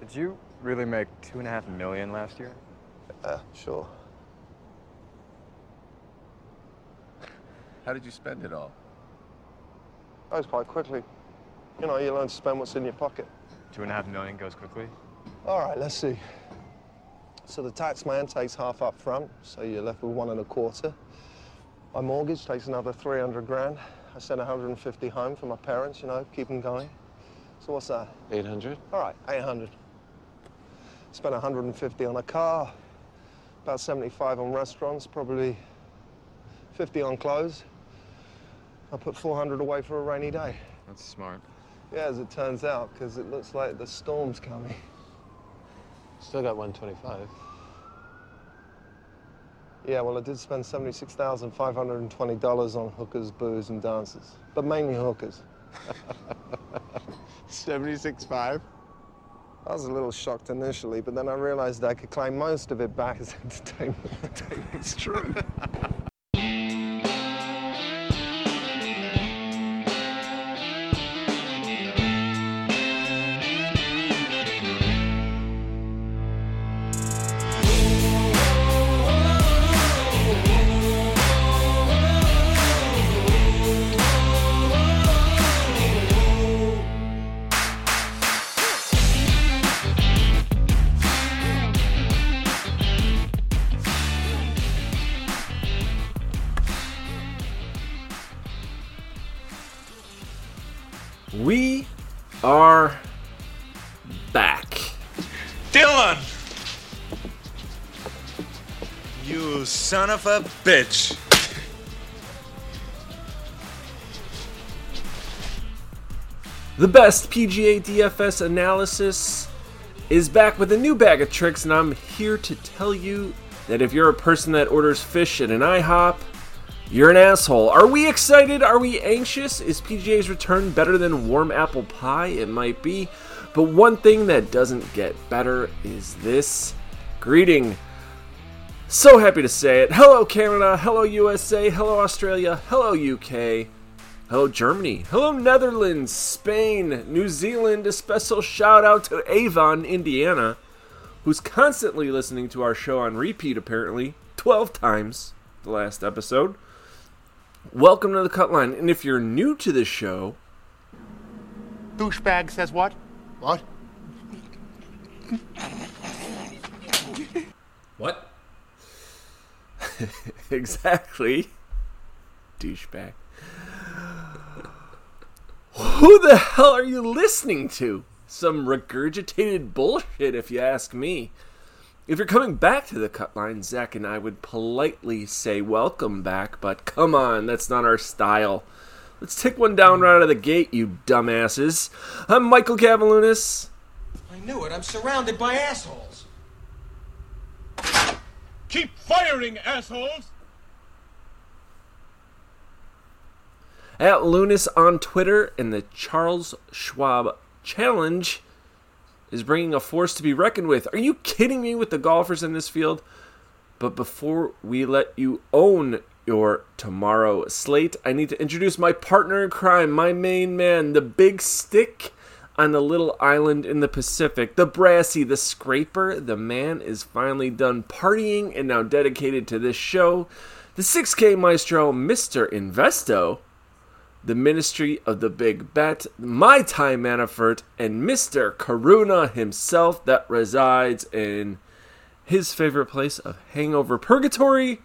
Did you really make two and a half million last year? Yeah, sure. How did you spend it all? Goes quite quickly. You know, you learn to spend what's in your pocket. Two and a half million goes quickly? All right, let's see. So the tax man takes half up front, so you're left with one and a quarter. My mortgage takes another 300 grand. I send 150 home for my parents, you know, keep them going. So what's that? 800? All right, 800. Spent 150 on a car, about 75 on restaurants, probably 50 on clothes. I put 400 away for a rainy day. That's smart. Yeah, as it turns out, because it looks like the storm's coming. Still got 125. Yeah, well, I did spend $76,520 on hookers, booze, and dances, but mainly hookers. 76.5? I was a little shocked initially, but then I realized I could claim most of it back as entertainment. It's true. son of a bitch. The best PGA DFS analysis is back with a new bag of tricks, and I'm here to tell you that if you're a person that orders fish at an IHOP, you're an asshole. Are we excited? Are we anxious? Is PGA's return better than warm apple pie? It might be. But one thing that doesn't get better is this greeting. So happy to say it. Hello, Canada. Hello, USA. Hello, Australia. Hello, UK. Hello, Germany. Hello, Netherlands, Spain, New Zealand. A special shout out to Avon, Indiana, who's constantly listening to our show on repeat, apparently, 12 times the last episode. Welcome to the Cutline. And if you're new to the show, Douchebag says what? What? What? exactly, douchebag. Who the hell are you listening to? Some regurgitated bullshit, if you ask me. If you're coming back to the cut line, Zach and I would politely say welcome back, but come on, that's not our style. Let's take one down right out of the gate, you dumbasses. I'm Michael Cavalunas. I knew it. I'm surrounded by assholes. Keep firing, assholes! At Lunas on Twitter, and the Charles Schwab Challenge is bringing a force to be reckoned with. Are you kidding me with the golfers in this field? But before we let you own your tomorrow slate, I need to introduce my partner in crime, my main man, the big stick on the little island in the Pacific, the brassy, the scraper. The man is finally done partying and now dedicated to this show. The 6K maestro, Mr. Investo the Ministry of the Big Bet, my time Manafort, and Mr. Karuna himself that resides in his favorite place of hangover purgatory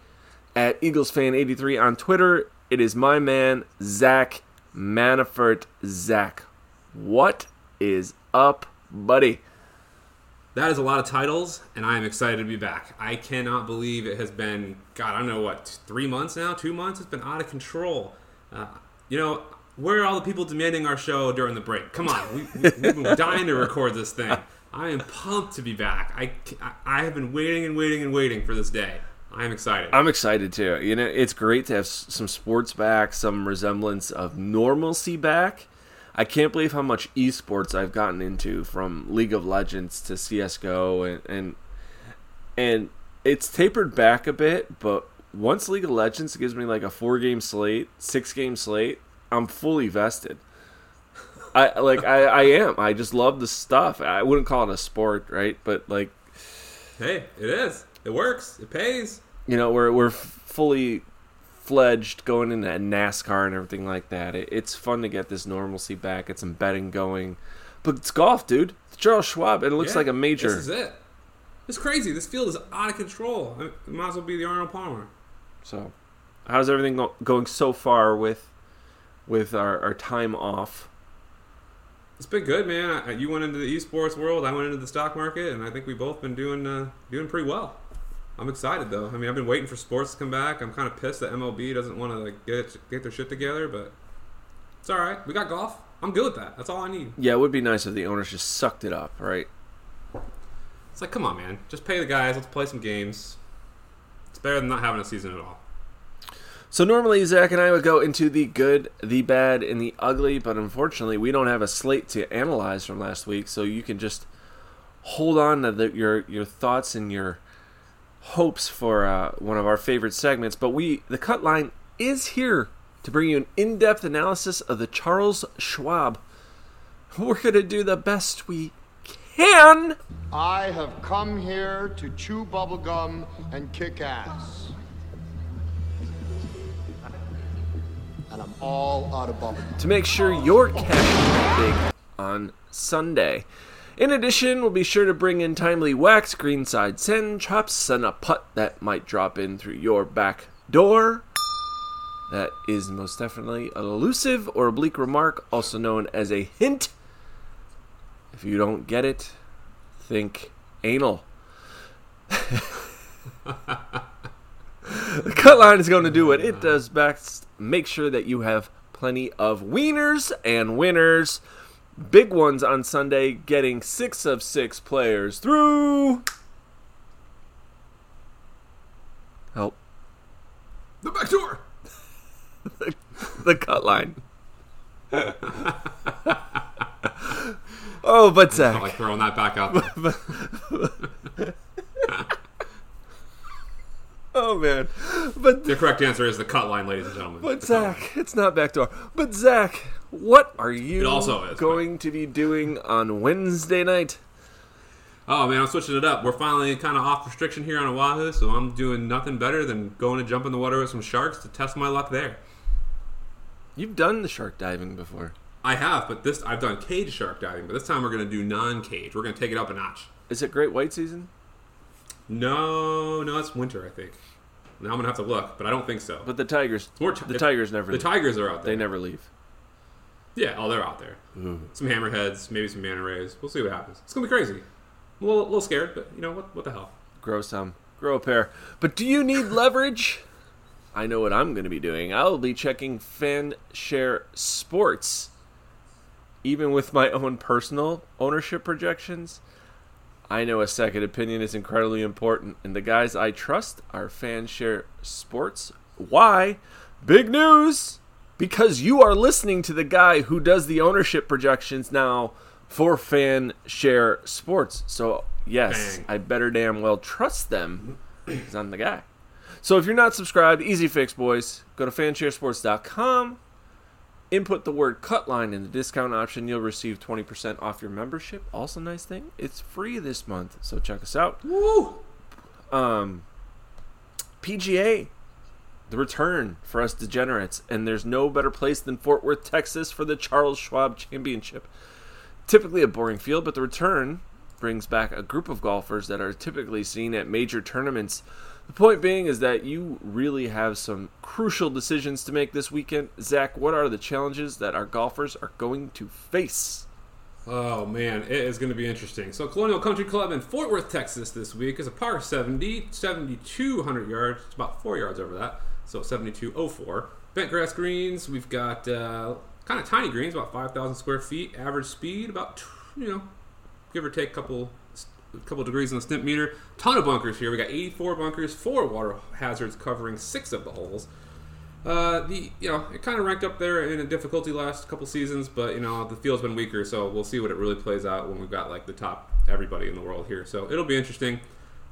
at EaglesFan83 on Twitter. It is my man, Zach Manafort. Zach, what is up, buddy? That is a lot of titles, and I am excited to be back. I cannot believe it has been, God, I don't know what, three months now, two months? It's been out of control. Uh, you know, where are all the people demanding our show during the break? Come on, we, we, we've been dying to record this thing. I am pumped to be back. I, I have been waiting and waiting and waiting for this day. I am excited. I'm excited too. You know, it's great to have some sports back, some resemblance of normalcy back. I can't believe how much esports I've gotten into from League of Legends to CS:GO and and and it's tapered back a bit, but once League of Legends gives me like a four game slate, six game slate, I'm fully vested. I like I, I am. I just love the stuff. I wouldn't call it a sport, right? But like Hey, it is. It works. It pays. you know, we're we're fully fledged going into NASCAR and everything like that. It, it's fun to get this normalcy back, get some betting going. But it's golf, dude. It's Charles Schwab, and it looks Yeah, like a major. This is it. It's crazy. This field is out of control. It might as well be the Arnold Palmer. So, how's everything go- going so far with with our, our time off? It's been good, man. I, you went into the esports world. I went into the stock market, and I think we've both been doing uh, doing pretty well. I'm excited though. I mean, I've been waiting for sports to come back. I'm kind of pissed that MLB doesn't want to like, get get their shit together, but it's all right. We got golf. I'm good with that. That's all I need. Yeah, it would be nice if the owners just sucked it up, right? It's like, come on, man. Just pay the guys. Let's play some games. It's better than not having a season at all. So normally Zach and I would go into the good, the bad, and the ugly, but unfortunately we don't have a slate to analyze from last week. So you can just hold on to the, your your thoughts and your hopes for uh, one of our favorite segments. But we, the cut line, is here to bring you an in-depth analysis of the Charles Schwab. We're gonna do the best we can. I have come here to chew bubblegum and kick ass. And I'm all out of bubblegum. to make sure your cash is big on Sunday. In addition, we'll be sure to bring in timely wax, greenside send chops, and a putt that might drop in through your back door. That is most definitely an elusive or oblique remark, also known as a hint. If you don't get it, think anal. The cut line is going to do what it does best make sure that you have plenty of wieners and winners. Big ones on Sunday, getting six of six players through. Help. The back door. the cut line. oh, but Not Zach. like throwing that back out. Oh, man. But the correct answer is the cut line, ladies and gentlemen. But The. Zach, it's not backdoor. But Zach, what are you also is, going to be doing on Wednesday night? Oh man, I'm switching it up. We're finally kind of off restriction here on Oahu, so I'm doing nothing better than going to jump in the water with some sharks to test my luck there. You've done the shark diving before. I have, but this I've done cage shark diving, but this time we're going to do non-cage. We're going to take it up a notch. Is it great white season? No, no, it's winter, I think. Now I'm gonna have to look, but I don't think so. But the tigers, ti- the tigers never. The leave. tigers are out there. They never leave. Yeah, oh, they're out there. Ooh. Some hammerheads, maybe some manta rays. We'll see what happens. It's gonna be crazy. I'm a little, little scared, but you know what? What the hell? Grow some, grow a pair. But do you need leverage? I know what I'm going to be doing. I'll be checking fan share sports. Even with my own personal ownership projections, I know a second opinion is incredibly important, and the guys I trust are fan share sports. Why? Big news! Because you are listening to the guy who does the ownership projections now for fan share sports. So, yes, Bang. I better damn well trust them because I'm the guy. So, if you're not subscribed, easy fix, boys. Go to fansharesports.com, input the word cutline in the discount option. You'll receive 20% off your membership. Also, nice thing, it's free this month. So, check us out. Woo! Um, PGA, the return for us degenerates, and there's no better place than Fort Worth, Texas for the Charles Schwab Championship. Typically a boring field, but the return brings back a group of golfers that are typically seen at major tournaments. The point being is that you really have some crucial decisions to make this weekend. Zach, what are the challenges that our golfers are going to face? Oh man, it is going to be interesting. So, Colonial Country Club in Fort Worth, Texas, this week is a par 70, 7,200 yards. It's about four yards over that, so 7204. Bent grass greens. We've got uh, kind of tiny greens, about 5,000 square feet. Average speed, about you know, give or take a couple a couple degrees on the stimp meter. Ton of bunkers here. We got 84 bunkers, four water hazards covering six of the holes. Uh, the you know it kind of ranked up there in a difficulty last couple seasons, but you know the field's been weaker, so we'll see what it really plays out when we've got like the top everybody in the world here. So it'll be interesting.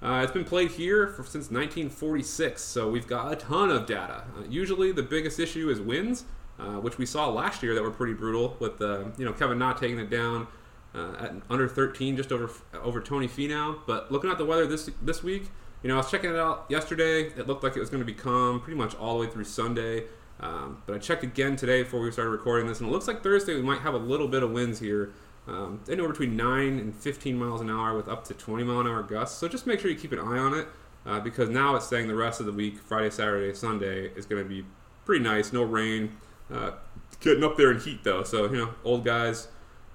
Uh, it's been played here for, since 1946, so we've got a ton of data. Uh, usually the biggest issue is winds, uh, which we saw last year that were pretty brutal with uh, you know Kevin Na taking it down uh, at under 13, just over over Tony Finau. But looking at the weather this this week, you know I was checking it out yesterday. It looked like it was going to be calm pretty much all the way through Sunday. Um, but I checked again today before we started recording this, and it looks like Thursday we might have a little bit of winds here. Um, anywhere between 9 and 15 miles an hour with up to 20 mile an hour gusts. So just make sure you keep an eye on it uh, because now it's saying the rest of the week, Friday, Saturday, Sunday, is going to be pretty nice. No rain. Uh, getting up there in heat though, so you know, old guys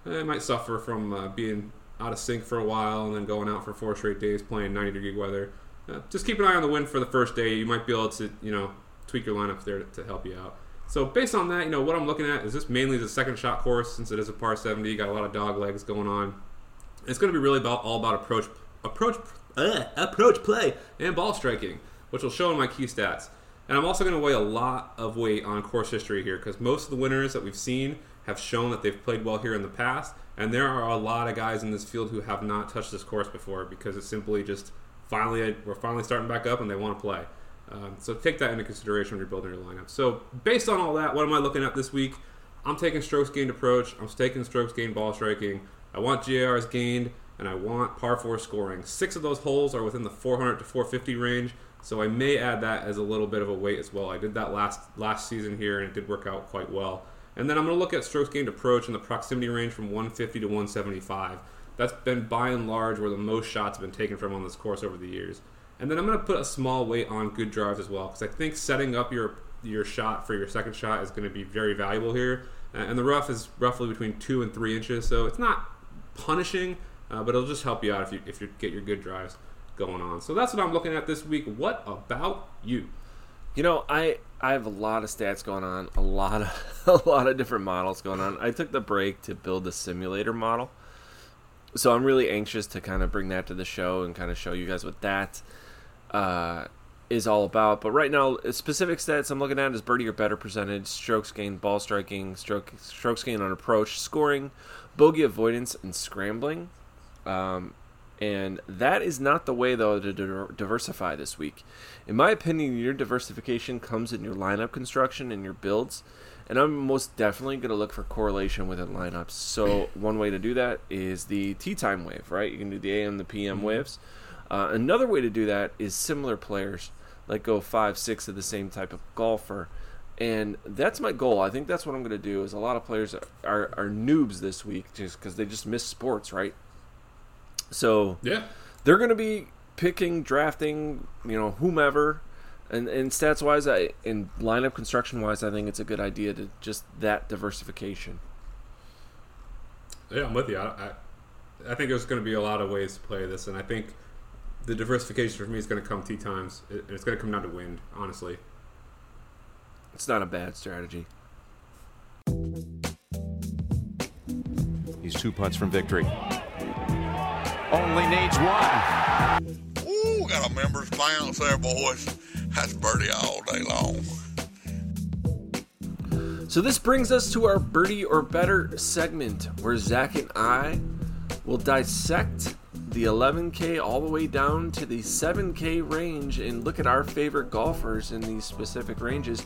eh, might suffer from uh, being out of sync for a while and then going out for four straight days playing 90 degree weather. Uh, just keep an eye on the wind for the first day. You might be able to, you know, tweak your lineups there to, to help you out. So based on that, you know, what I'm looking at is this mainly the second shot course since it is a par 70. Got a lot of dog legs going on. It's going to be really about all about approach, approach, uh, approach play and ball striking, which will show in my key stats. And I'm also going to weigh a lot of weight on course history here because most of the winners that we've seen have shown that they've played well here in the past, and there are a lot of guys in this field who have not touched this course before because it's simply just finally we're finally starting back up and they want to play. Um, so take that into consideration when you're building your lineup. So based on all that, what am I looking at this week? I'm taking strokes gained approach. I'm taking strokes gained ball striking. I want GIRs gained, and I want par four scoring. Six of those holes are within the 400 to 450 range, so I may add that as a little bit of a weight as well. I did that last last season here, and it did work out quite well. And then I'm going to look at strokes gained approach in the proximity range from 150 to 175. That's been by and large where the most shots have been taken from on this course over the years. And then I'm going to put a small weight on good drives as well because I think setting up your your shot for your second shot is going to be very valuable here. Uh, and the rough is roughly between two and three inches, so it's not punishing, uh, but it'll just help you out if you if you get your good drives going on. So that's what I'm looking at this week. What about you? You know, I I have a lot of stats going on, a lot of a lot of different models going on. I took the break to build the simulator model. So I'm really anxious to kind of bring that to the show and kind of show you guys what that uh, is all about. But right now, specific stats I'm looking at is birdie or better percentage, strokes gained, ball striking, stroke strokes gained on approach, scoring, bogey avoidance, and scrambling. Um, and that is not the way though to di- diversify this week. In my opinion, your diversification comes in your lineup construction and your builds. And I'm most definitely going to look for correlation within lineups. So one way to do that is the tee time wave, right? You can do the AM, the PM Mm-hmm. waves. Uh, another way to do that is similar players, like go five, six of the same type of golfer, and that's my goal. I think that's what I'm going to do. Is a lot of players are, are, are noobs this week just because they just miss sports, right? So Yeah. they're going to be picking, drafting, you know, whomever, and and stats wise, I in lineup construction wise, I think it's a good idea to just that diversification. Yeah, I'm with you. I, I, I think there's going to be a lot of ways to play this, and I think the diversification for me is going to come tee times. It, it's going to come down to wind, honestly. It's not a bad strategy. He's two putts from victory. Only needs one. Ooh, got a members bounce there, boys. That's birdie all day long. So this brings us to our birdie or better segment, where Zach and I will dissect the 11K all the way down to the 7K range and look at our favorite golfers in these specific ranges,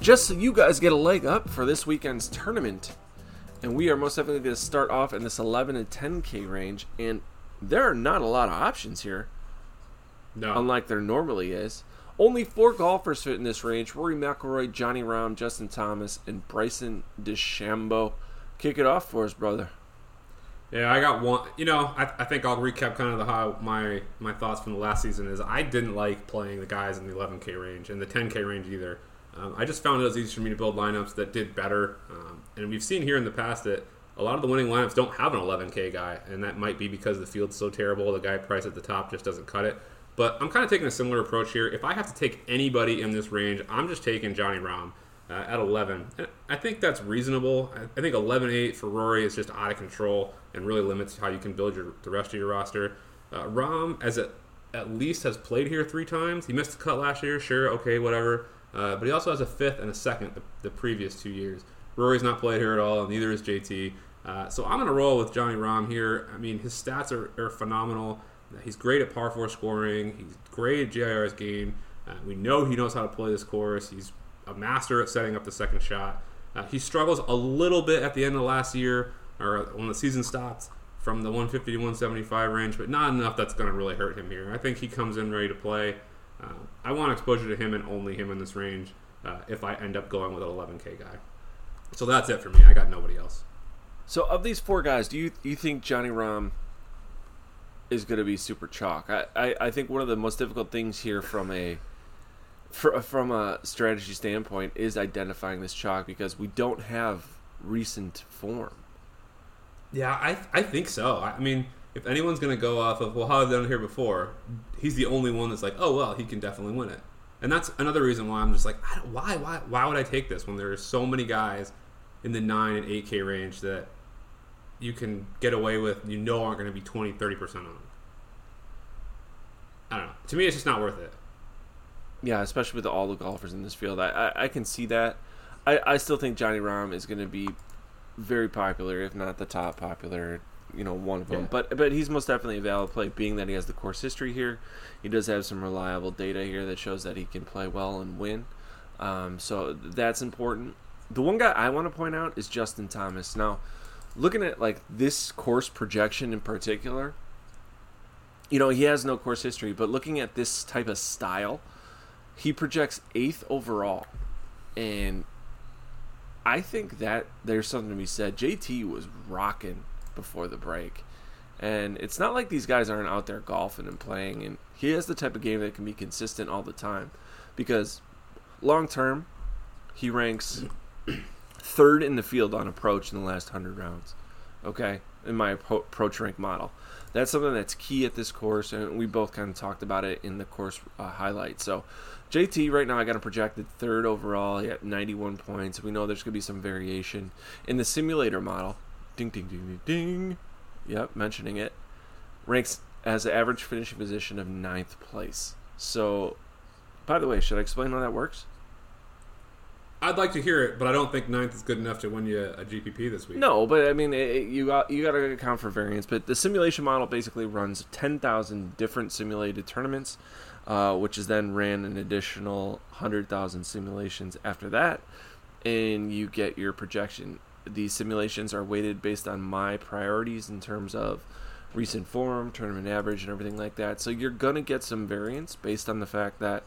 just so you guys get a leg up for this weekend's tournament. And we are most definitely going to start off in this 11 and 10K range, and there are not a lot of options here. No. Unlike there normally is. Only four golfers fit in this range Rory McIlroy, Johnny Rahm, Justin Thomas, and Bryson DeChambeau. Kick it off for us, brother. Yeah, I got one. You know, I, I think I'll recap kind of the how my my thoughts from the last season is I didn't like playing the guys in the 11k range and the 10k range either. Um, I just found it was easy for me to build lineups that did better, um, and we've seen here in the past that a lot of the winning lineups don't have an 11k guy, and that might be because the field's so terrible. The guy price at the top just doesn't cut it. But I'm kind of taking a similar approach here. If I have to take anybody in this range, I'm just taking Johnny Rahm uh, at 11. And I think that's reasonable. I, think 11-8 for Rory is just out of control and really limits how you can build your the rest of your roster. Uh, Rahm, as it at least has played here three times. He missed the cut last year, sure, okay, whatever. Uh, but he also has a fifth and a second the, the previous two years. Rory's not played here at all, and neither is JT. Uh, so I'm going to roll with Johnny Rahm here. I mean, his stats are, are phenomenal. He's great at par four scoring. He's great at GIR's gained. Uh, we know he knows how to play this course. He's a master at setting up the second shot. Uh, he struggles a little bit at the end of last year, or when the season stopped, from the 150 to 175 range, but not enough that's going to really hurt him here. I think he comes in ready to play. Uh, I want exposure to him and only him in this range uh, if I end up going with an 11K guy. So that's it for me. I got nobody else. So of these four guys, do you you think Johnny Rahm is going to be super chalk? I, I, I think one of the most difficult things here from a fr- from a strategy standpoint is identifying this chalk because we don't have recent form. Yeah, I I think so. I mean, if anyone's going to go off of well, how I've done it here before? He's the only one that's like, oh well, he can definitely win it. And that's another reason why I'm just like, why, why, why would I take this when there are so many guys in the nine and eight K range that you can get away with, you know, aren't going to be 20, 30 percent on. I don't know. To me, it's just not worth it. Yeah, especially with all the golfers in this field, I I, I can see that. I, I still think Johnny Rahm is going to be very popular, if not the top popular, you know, one of them. Yeah. But but he's most definitely a valid play, being that he has the course history here. He does have some reliable data here that shows that he can play well and win. Um, so that's important. The one guy I want to point out is Justin Thomas. Now, looking at like this course projection in particular, you know, he has no course history, but looking at this type of style, he projects eighth overall. And I think that there's something to be said. JT was rocking before the break. And it's not like these guys aren't out there golfing and playing. And he has the type of game that can be consistent all the time. Because long term, he ranks third in the field on approach in the last 100 rounds. Okay? In my appro- approach rank model. That's something that's key at this course. And we both kind of talked about it in the course uh, highlight. So JT right now I got him projected third overall at 91 points. We know there's going to be some variation in the simulator model. Ding ding ding ding ding. Yep, mentioning it. Ranks as an average finishing position of ninth place. So, by the way, should I explain how that works? I'd like to hear it, but I don't think ninth is good enough to win you a GPP this week. No, but I mean, it, you got you got to account for variance. But the simulation model basically runs ten thousand different simulated tournaments, uh, which is then ran an additional hundred thousand simulations after that, and you get your projection. These simulations are weighted based on my priorities in terms of recent form, tournament average, and everything like that. So you're gonna get some variance based on the fact that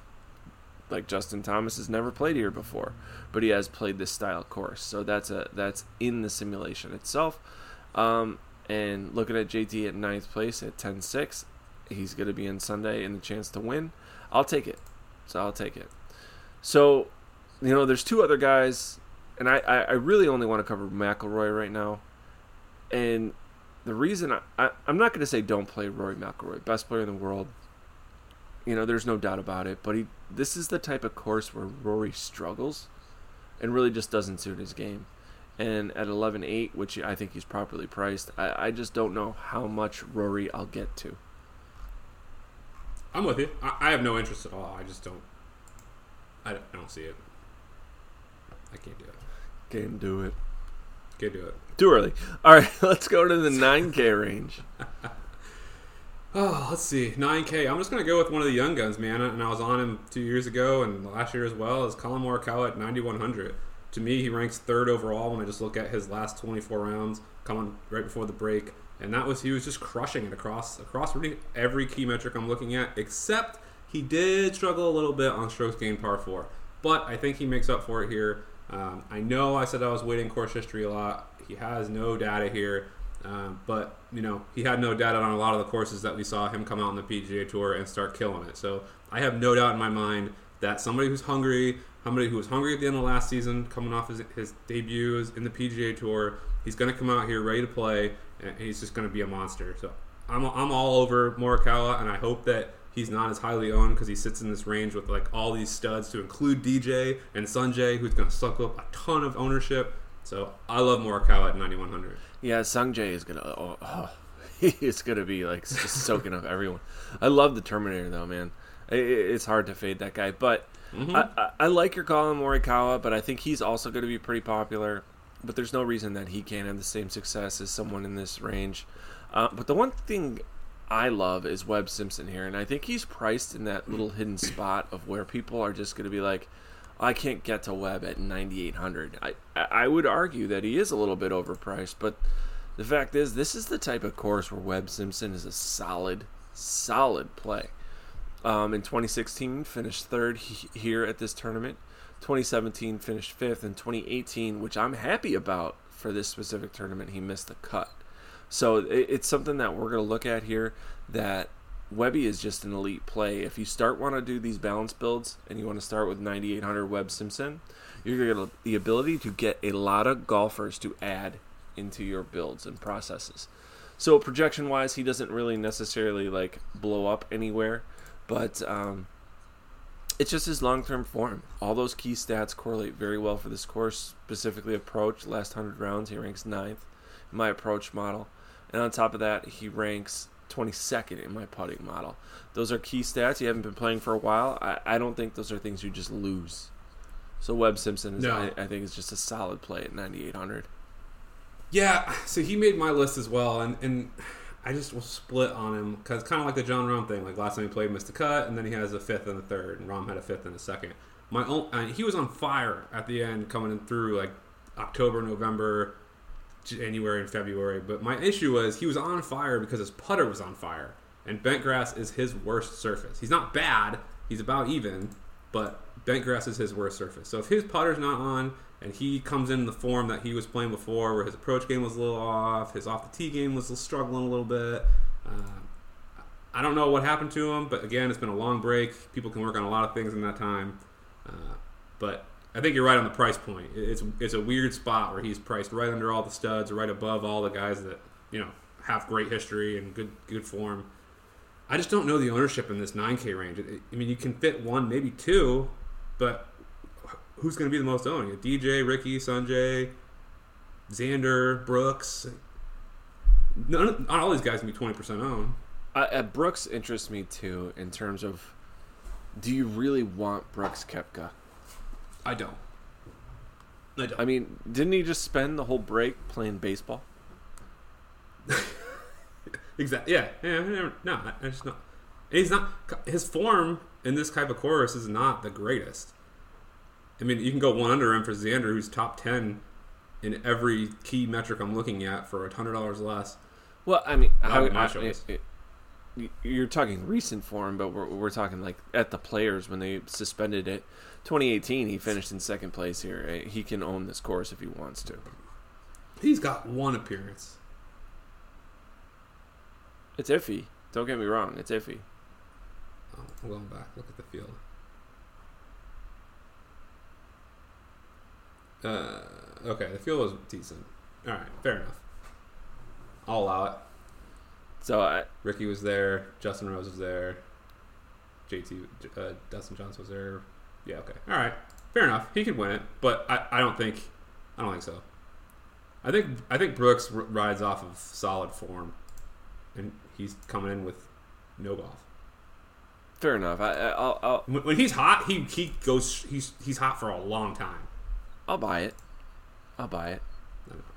like Justin Thomas has never played here before, but he has played this style course. So that's a that's in the simulation itself. Um, and looking at JT at ninth place at 10-6, he's going to be in Sunday and the chance to win. I'll take it. So I'll take it. So, you know, there's two other guys, and I, I, I really only want to cover McIlroy right now. And the reason I, I I'm not going to say don't play Rory McIlroy, best player in the world. You know, there's no doubt about it. But he, this is the type of course where Rory struggles, and really just doesn't suit his game. And at 11-8, which I think he's properly priced, I, I just don't know how much Rory I'll get to. I'm with you. I, I have no interest at all. I just don't. I, don't- I don't see it. I can't do it. Can't do it. Can't do it. Too early. All right, let's go to the 9K range. Oh, let's see. 9K. I'm just going to go with one of the young guns, man. And I was on him two years ago and last year as well as Collin Morikawa at 9,100. To me, he ranks third overall when I just look at his last 24 rounds coming right before the break. And that was, he was just crushing it across, across really every key metric I'm looking at, except he did struggle a little bit on strokes gained par four. But I think he makes up for it here. Um, I know I said I was weighting course history a lot. He has no data here. Um, but you know he had no data on a lot of the courses that we saw him come out on the PGA Tour and start killing it. So I have no doubt in my mind that somebody who's hungry, somebody who was hungry at the end of last season, coming off his, his debuts in the PGA Tour, he's going to come out here ready to play, and he's just going to be a monster. So I'm, I'm all over Morikawa, and I hope that he's not as highly owned because he sits in this range with like all these studs to include DJ and Sungjae, who's going to suck up a ton of ownership. So I love Morikawa at 9100. Yeah, Sungjae is gonna. Oh, oh, is gonna be like just soaking up everyone. I love the Terminator though, man. It, it- it's hard to fade that guy, but Mhm. I, I, I like your call on Morikawa, but I think he's also going to be pretty popular. But there's no reason that he can't have the same success as someone in this range. Uh, but the one thing I love is Webb Simpson here, and I think he's priced in that little hidden spot of where people are just going to be like, I can't get to Webb at 9,800. I, I would argue that he is a little bit overpriced, but the fact is, this is the type of course where Webb Simpson is a solid, solid play. Um, in 2016, finished third he, here at this tournament. 2017 finished fifth, and 2018, which I'm happy about for this specific tournament, he missed the cut. So it, it's something that we're going to look at here. That Webby is just an elite play. If you start want to do these balance builds and you want to start with 9800 Webb Simpson, you're going to get the ability to get a lot of golfers to add into your builds and processes. So projection wise, he doesn't really necessarily like blow up anywhere, but um, it's just his long term form. All those key stats correlate very well for this course, specifically approach. Last 100 rounds, he ranks ninth in my approach model. And on top of that, he ranks 22nd in my putting model. Those are key stats. You haven't been playing for a while. I, I don't think those are things you just lose. So Webb Simpson, is, No. I, I think, is just a solid play at 9,800. Yeah, so he made my list as well, and, and I just was split on him because kind of like the Jon Rahm thing. Like last time he played, missed a cut, and then he has a fifth and a third, and Rahm had a fifth and a second. My own, and uh, he was on fire at the end, coming in through like October, November, January, and February. But my issue was he was on fire because his putter was on fire, and bent grass is his worst surface. He's not bad; he's about even, but bent grass is his worst surface. So if his putter's not on, and he comes in the form that he was playing before, where his approach game was a little off, his off the tee game was struggling a little bit. Uh, I don't know what happened to him, but again, it's been a long break. People can work on a lot of things in that time. Uh, but I think you're right on the price point. It's it's a weird spot where he's priced right under all the studs, right above all the guys that you know have great history and good good form. I just don't know the ownership in this 9K range. I mean, you can fit one, maybe two, but who's going to be the most owned? DJ, Rickie, Sungjae, Xander, Brooks. None, not all these guys can be 20% owned. Uh, Brooks interests me too in terms of do you really want Brooks Koepka? I don't. I don't. I mean, didn't he just spend the whole break playing baseball? Exactly. Yeah. yeah. yeah, No, I I just not. He's not. His form in this type of course is not the greatest. I mean, you can go one under him for Xander, who's top ten in every key metric I'm looking at for a hundred dollars less. Well, I mean, Not how, with I- choice. it- it- you're talking recent form, but we're, we're talking like at the players when they suspended it. 2018, he finished in second place here. Uh, He can own this course if he wants to. He's got one appearance. It's iffy. Don't get me wrong. It's iffy. Oh, I'm going back. Look at the field. Uh, okay, the field was decent. All right, fair enough. I'll allow it. So I, Rickie was there. Justin Rose was there. JT, uh, Dustin Johnson was there. Yeah, okay. All right, fair enough. He could win it, but I, I don't think, I don't think so. I think I think Brooks r- rides off of solid form, and he's coming in with no golf. fair enough. I, I'll, I'll When, when he's hot, he he goes. He's he's hot for a long time. I'll buy it. I'll buy it.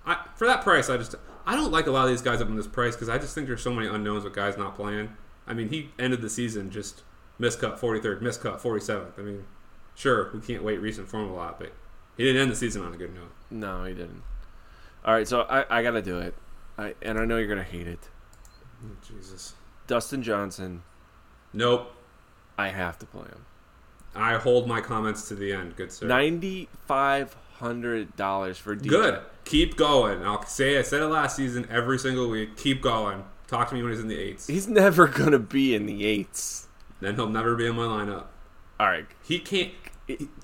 I, for that price, I just I don't like a lot of these guys up in this price because I just think there's so many unknowns with guys not playing. I mean, he ended the season just miscut 43rd, miscut 47th. I mean, sure, we can't weight recent form a lot, but he didn't end the season on a good note. No, he didn't. All right, so I, I got to do it. I, and I know you're going to hate it. Oh, Jesus. Dustin Johnson, Nope. I have to play him. I hold my comments to the end, good sir. $9,500 for DJ. Good. Keep going. I'll say I said it last season every single week. Keep going. Talk to me when he's in the eights. He's never going to be in the eights. Then he'll never be in my lineup. All right. He can't.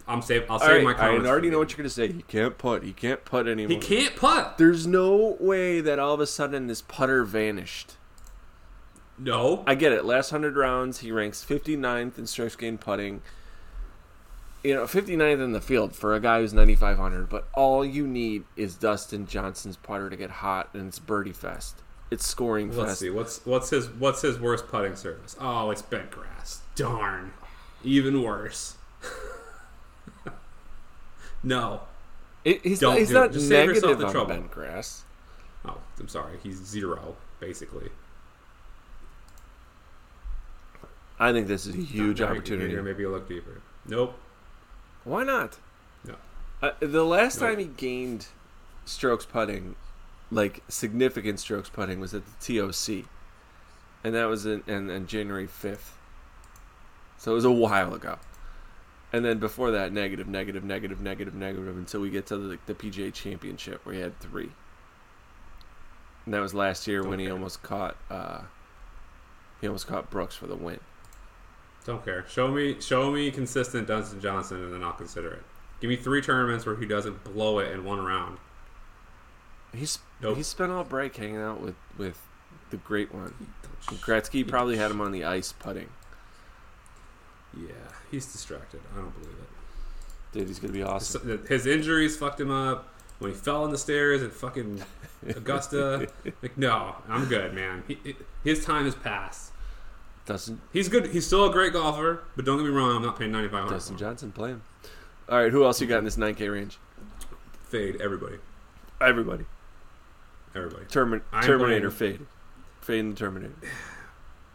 I'm save. I'll save right, my I already know what you're going to say. He can't putt. He can't putt anymore. He can't putt. There's no way that all of a sudden this putter vanished. No. I get it. Last 100 rounds, he ranks 59th in strokes gained putting. You know, 59th in the field for a guy who's 9,500. But all you need is Dustin Johnson's putter to get hot, and it's birdie fest. It's scoring Let's fest. see. What's what's his what's his worst putting service. Oh, it's bent grass. Darn. Even worse. no. It, he's Don't not, he's do it. not Just save yourself the trouble. bent grass. Oh, I'm sorry. He's zero basically. I think this is a huge you- opportunity. Here, maybe look deeper. Nope. Why not? No. Uh, the last No. time he gained strokes putting, like significant strokes putting, was at the TOC, and that was in, in, in January fifth. So it was a while ago. And then before that, negative, negative, negative, negative, negative, until we get to the, the PGA Championship where he had three. And that was last year when he almost caught uh, he almost caught Brooks for the win. Don't care. Show me, show me consistent Dustin Johnson, and then I'll consider it. Give me three tournaments where he doesn't blow it in one round. He's Nope. he spent all break hanging out with with the great one. Gretzky probably had him on the ice putting. Yeah, he's distracted. I don't believe it. Dude, he's gonna be awesome. His injuries fucked him up. When he fell on the stairs at fucking Augusta, like no, I'm good, man. He, he- his time has passed. Dustin He's good. He's still a great golfer, but don't get me wrong. I'm not paying 95. Dustin Johnson play him. All right, who else you got in this 9K range? Fade everybody. Everybody. Everybody. Termin- Terminator playing- fade. Fade in the Terminator.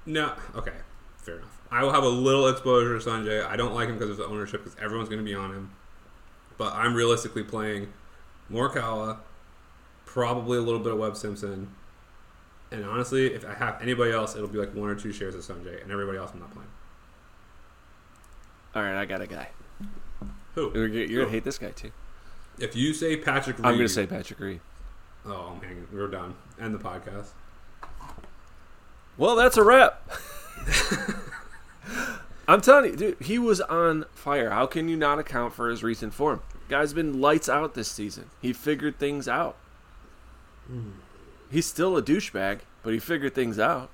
No, okay, fair enough. I will have a little exposure to Sungjae. I don't like him because of the ownership, because everyone's going to be on him. But I'm realistically playing Morikawa, probably a little bit of Webb Simpson, and honestly, if I have anybody else, it'll be like one or two shares of Sungjae, and everybody else I'm not playing. All right, I got a guy. Who? You're, you're Who? gonna hate this guy too. If you say Patrick, Reed, I'm gonna say Patrick Reed. Oh man, we're done. End the podcast. Well, that's a wrap. I'm telling you, dude, he was on fire. How can you not account for his recent form? Guy's been lights out this season. He figured things out. He's still a douchebag, but he figured things out.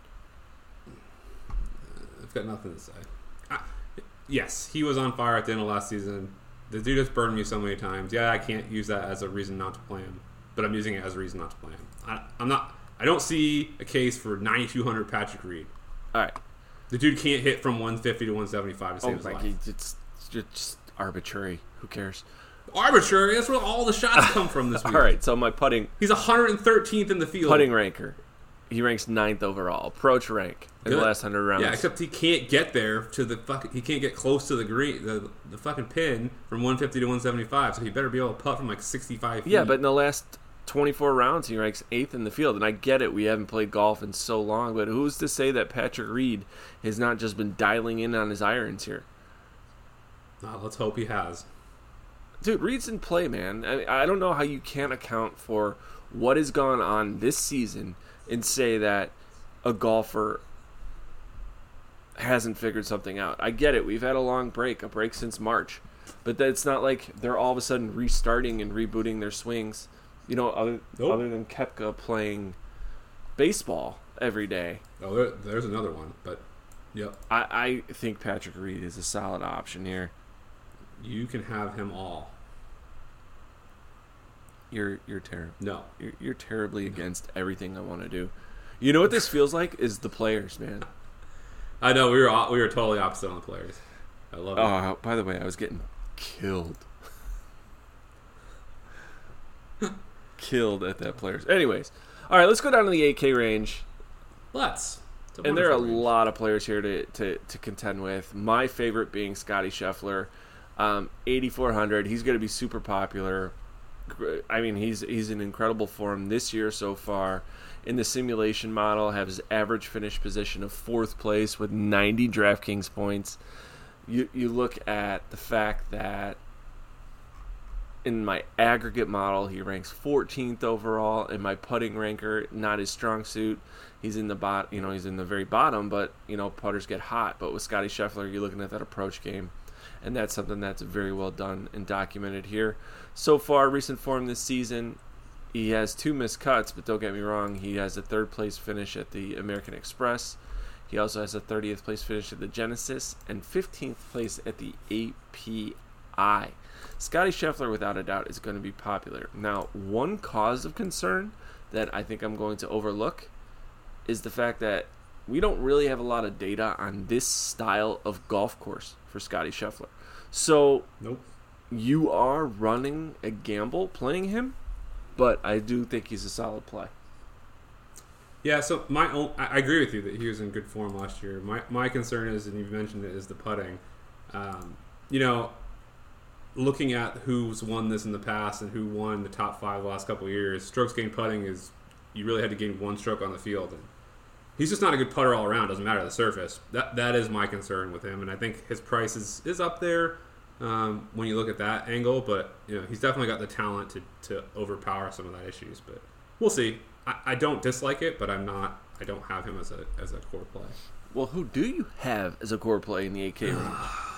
I've got nothing to say. I, yes, he was on fire at the end of last season. The dude has burned me so many times. Yeah, I can't use that as a reason not to play him, but I'm using it as a reason not to play him. I, I'm not. I don't see a case for 9,200 Patrick Reed. All right. The dude can't hit from 150 to 175 to save Oh, his like life. it's, it's just arbitrary. Who cares? Arbitrary. That's where all the shots come from this All week. right, so my putting He's 113th in the field. putting ranker, he ranks ninth overall. Approach rank in the last hundred rounds. Yeah, except he can't get there to the fucking. He can't get close to the green, the the fucking pin from 150 to 175. So he better be able to putt from like 65 feet. Yeah, but in the last 24 rounds, he ranks eighth in the field. And I get it, we haven't played golf in so long, but who's to say that Patrick Reed has not just been dialing in on his irons here? Uh, let's hope he has. Dude, Reed's in play, man. I, I don't know how you can't account for what has gone on this season and say that a golfer hasn't figured something out. I get it. We've had a long break, a break since March. But that's not like they're all of a sudden restarting and rebooting their swings. You know, other, Nope. other than Koepka playing baseball every day. Oh, there, there's another one, but yep, I, I think Patrick Reed is a solid option here. you can have him all. You're you're terrible. No, You're, you're terribly against everything I want to do. You know what this feels like is the players, man. I know we were we were totally opposite on the players. I love it. Oh, by the way, I was getting killed. Killed at that players. Anyways, all right, let's go down to the 8K range. Let's. And there are a range. lot of players here to, to, to contend with. My favorite being Scotty Scheffler, um, 8,400. He's going to be super popular. I mean, he's he's in incredible form this year so far. In the simulation model, have his average finish position of fourth place with 90 DraftKings points. You you look at the fact that in my aggregate model, he ranks 14th overall. In my putting ranker, not his strong suit. He's in the bot, you know, he's in the very bottom. But you know, putters get hot. But with Scotty Scheffler, you're looking at that approach game, and that's something that's very well done and documented here. So far, recent form this season, he has two missed cuts. But don't get me wrong, he has a third place finish at the American Express. He also has a 30th place finish at the Genesis and 15th place at the API. Scotty Scheffler, without a doubt, is going to be popular. Now, one cause of concern that I think I'm going to overlook is the fact that we don't really have a lot of data on this style of golf course for Scotty Scheffler. So, Nope. you are running a gamble playing him, but I do think he's a solid play. Yeah, so my own, I I agree with you that he was in good form last year. My my concern is, and you've mentioned it, is the putting. Um, you know, looking at who's won this in the past and who won the top five the last couple of years, strokes gained putting is you really had to gain one stroke on the field, and he's just not a good putter all around. Doesn't matter the surface. That that is my concern with him, and I think his price is is up there um, when you look at that angle. But you know, he's definitely got the talent to to overpower some of that issues. But we'll see. I, I don't dislike it, but I'm not. I don't have him as a as a core play. Well, who do you have as a core play in the 8K range?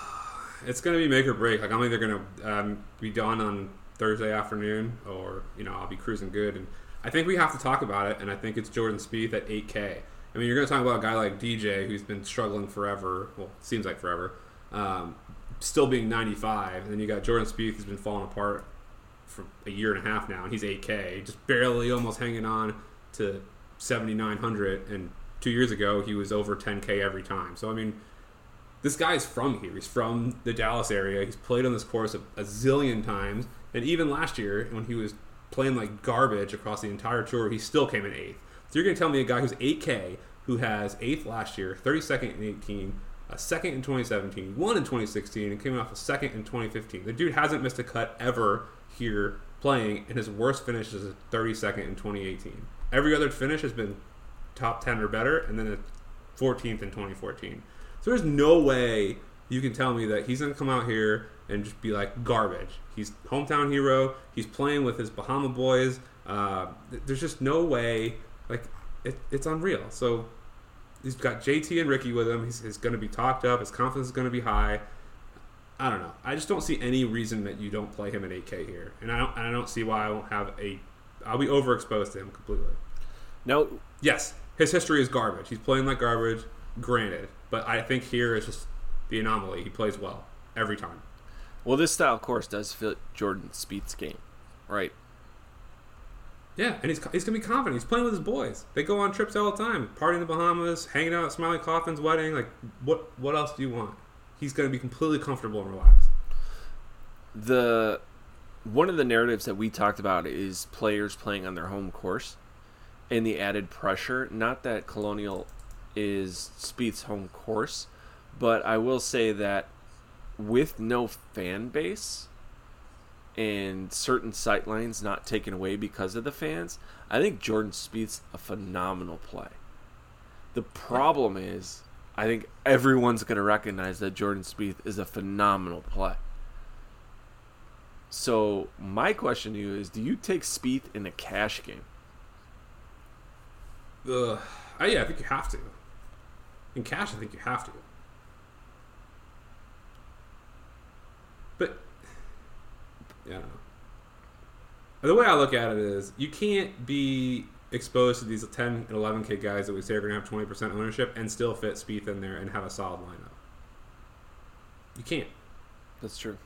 It's to be make or break. Like I'm either to um, be done on Thursday afternoon, or you know I'll be cruising good. And I think we have to talk about it. And I think it's Jordan Spieth at 8K. I mean, you're to talk about a guy like DJ who's been struggling forever. Well, seems like forever. Um, still being 95, and then you got Jordan Spieth who's been falling apart for a year and a half now, and he's 8K, just barely almost hanging on to 7,900. And two years ago, he was over 10K every time. So I mean, this guy's from here. He's from the Dallas area. He's played on this course a, a zillion times, and even last year when he was playing like garbage across the entire tour, he still came in eighth. So you're going to tell me a guy who's 8K, who has eighth last year, 32nd in 18, a second in 2017, one in 2016, and came off a second in 2015. The dude hasn't missed a cut ever here playing, and his worst finish is a 32nd in 2018. Every other finish has been top 10 or better, and then a 14th in 2014. So there's no way you can tell me that he's going to come out here and just be like garbage. He's hometown hero. He's playing with his Bahama boys. Uh, there's just no way. Like it, it's unreal. So he's got JT and Rickie with him. He's, he's going to be talked up. His confidence is going to be high. I don't know. I just don't see any reason that you don't play him at 8K here, and I don't. And I don't see why I won't have a. I'll be overexposed to him completely. No. Yes, his history is garbage. He's playing like garbage. Granted, but I think here is just the anomaly. He plays well every time. Well, this style of course does fit Jordan Spieth's game, right? Yeah, and he's, he's gonna be confident. He's playing with his boys. They go on trips all the time, partying in the Bahamas, hanging out at Smylie Kaufman's wedding. Like, what what else do you want? He's gonna be completely comfortable and relaxed. The one of the narratives that we talked about is players playing on their home course and the added pressure. Not that Colonial is Spieth's home course, but I will say that with no fan base and certain sight lines not taken away because of the fans, I think Jordan Spieth's a phenomenal play. The problem is, I think everyone's going to recognize that Jordan Spieth is a phenomenal play. So my question to you is: Do you take Spieth in a cash game? Uh, yeah, I think you have to. In cash, I think you have to. But yeah, I don't know. The way I look at it is, you can't be exposed to these 10 and 11k guys that we say are going to have 20% ownership and still fit Spieth in there and have a solid lineup. You can't. That's true.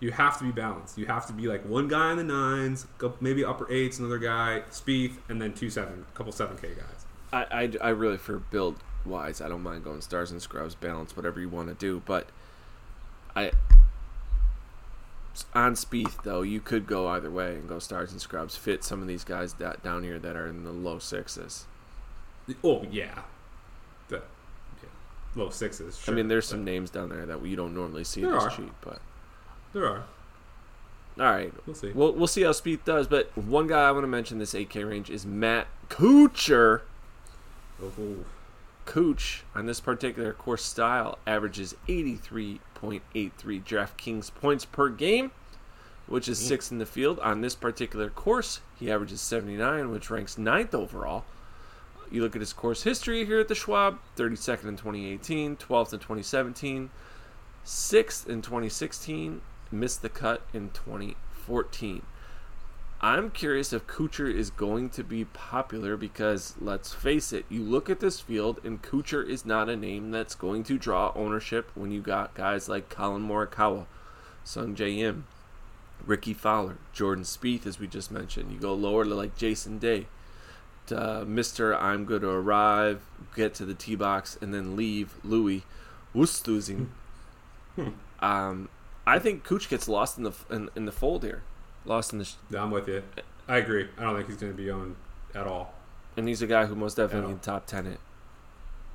You have to be balanced. You have to be like one guy in the nines, maybe upper eights, another guy, Spieth, and then two seven, a couple 7k guys. I, I, I really for build wise, I don't mind going stars and scrubs, balance, whatever you want to do. But I on Spieth though, you could go either way and go stars and scrubs. Fit some of these guys that, down here that are in the low sixes. Oh yeah, the yeah. low sixes. I mean, there's some names down there that you don't normally see this are. cheap, but There are. all right, We'll see. We'll we'll see how Spieth does. But one guy I want to mention this 8K range is Matt Kuchar. Oh, Cooch on this particular course style averages 83.83 DraftKings points per game, which is sixth in the field. On this particular course, he averages 79, which ranks ninth overall. You look at his course history here at the Schwab 32nd in 2018, 12th in 2017, 6th in 2016, missed the cut in 2014. I'm curious if Kuchar is going to be popular because let's face it, you look at this field and Kuchar is not a name that's going to draw ownership when you got guys like Collin Morikawa, Sungjae Im, Rickie Fowler, Jordan Spieth, as we just mentioned. You go lower to like Jason Day, to uh, Mr. I'm going to arrive, get to the tee box, and then leave Louis Oosthuizen. um, I think Cooch gets lost in the in, in the fold here, lost in the. Sh- Yeah, I'm with you. I agree. I don't think he's going to be owned at all. and he's a guy who most definitely can top ten it.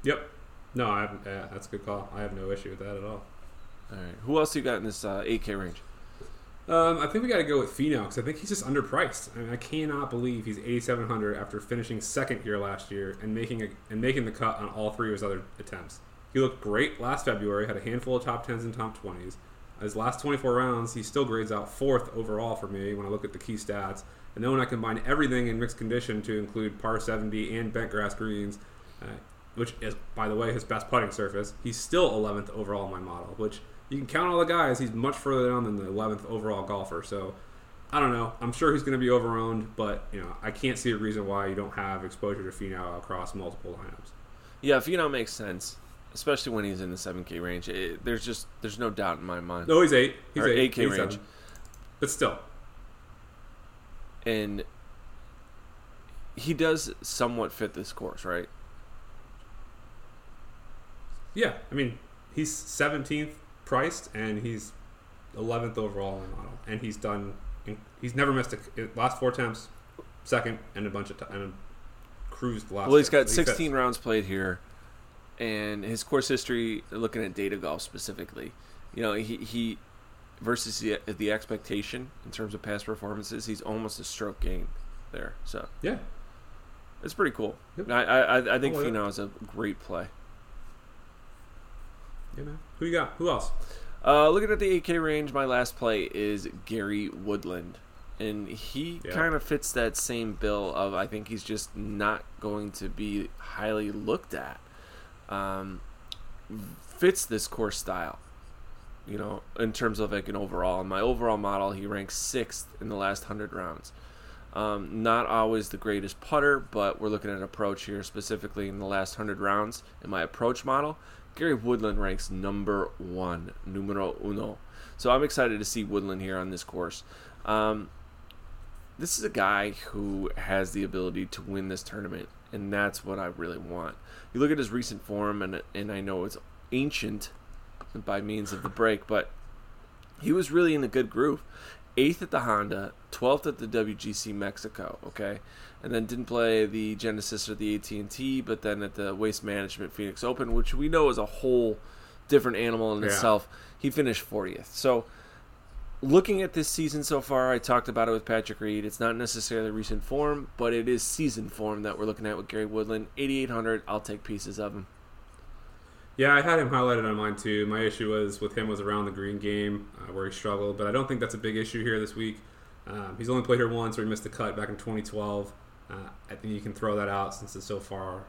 Yep. No, I haven't, yeah, that's a good call. I have no issue with that at all. All right, who else you got in this uh, 8K range? Um, I think we got to go with Finau because I think he's just underpriced. I mean, I cannot believe he's 8,700 after finishing second here last year and making a, and making the cut on all three of his other attempts. He looked great last February, had a handful of top tens and top twenties. His last 24 rounds, he still grades out fourth overall for me when I look at the key stats. And then when I combine everything in mixed condition to include par 70 and bent grass greens, uh, which is, by the way, his best putting surface, he's still 11th overall in my model, which you can count all the guys. He's much further down than the 11th overall golfer. So I don't know. I'm sure he's going to be overowned, but you know I can't see a reason why you don't have exposure to Finau across multiple lineups. Yeah, Finau makes sense, especially when he's in the 7K range. It, there's just there's no doubt in my mind. No, he's eight. He's Or eight. 8K He's range. seven. but still, and he does somewhat fit this course, right? yeah. I mean, he's 17th priced and he's 11th overall in the model, and he's done. He's never missed a last four attempts, second, and a bunch of time, and cruised the last. Well, he's got 16 fits. rounds played here, and his course history. Looking at data golf specifically, you know, he he versus the, the expectation in terms of past performances, he's almost a stroke gain there. So Yeah. it's pretty cool. Yep. I, I I think with it. Finau is a great play. Yeah, man. Who you got? Who else? Uh, looking at the 8K range, my last play is Gary Woodland. And he Yeah. kind of fits that same bill of I think he's just not going to be highly looked at. Um, fits this course style, you know, in terms of like an overall. In my overall model, he ranks sixth in the last 100 rounds. Um, not always the greatest putter, but we're looking at approach here specifically in the last 100 rounds. In my approach model, Gary Woodland ranks number one, numero uno. So I'm excited to see Woodland here on this course. Um, this is a guy who has the ability to win this tournament, and that's what I really want. You look at his recent form, and and I know it's ancient by means of the break, but he was really in a good groove. Eighth at the Honda, twelfth at the WGC Mexico. Okay, and then didn't play the Genesis or the AT and T, but then at the Waste Management Phoenix Open, which we know is a whole different animal in Yeah. itself, he finished fortieth. So looking at this season so far, I talked about it with Patrick Reed. It's not necessarily recent form, but it is season form that we're looking at with Gary Woodland. 8,800. I'll take pieces of him. Yeah, I had him highlighted on mine too. My issue was with him was around the green game uh, where he struggled, but I don't think that's a big issue here this week. Um, he's only played here once, where he missed the cut back in 2012. Uh, I think you can throw that out since it's so far,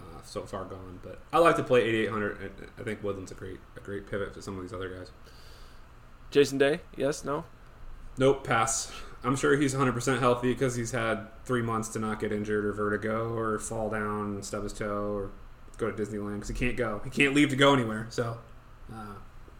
uh, so far gone. But I like to play 8800. I- I think Woodland's a great, a great pivot for some of these other guys. Jason Day? Yes? No? Nope, pass. I'm sure he's 100% healthy because he's had three months to not get injured or vertigo or fall down and stub his toe or go to Disneyland because he can't go. He can't leave to go anywhere. So, uh,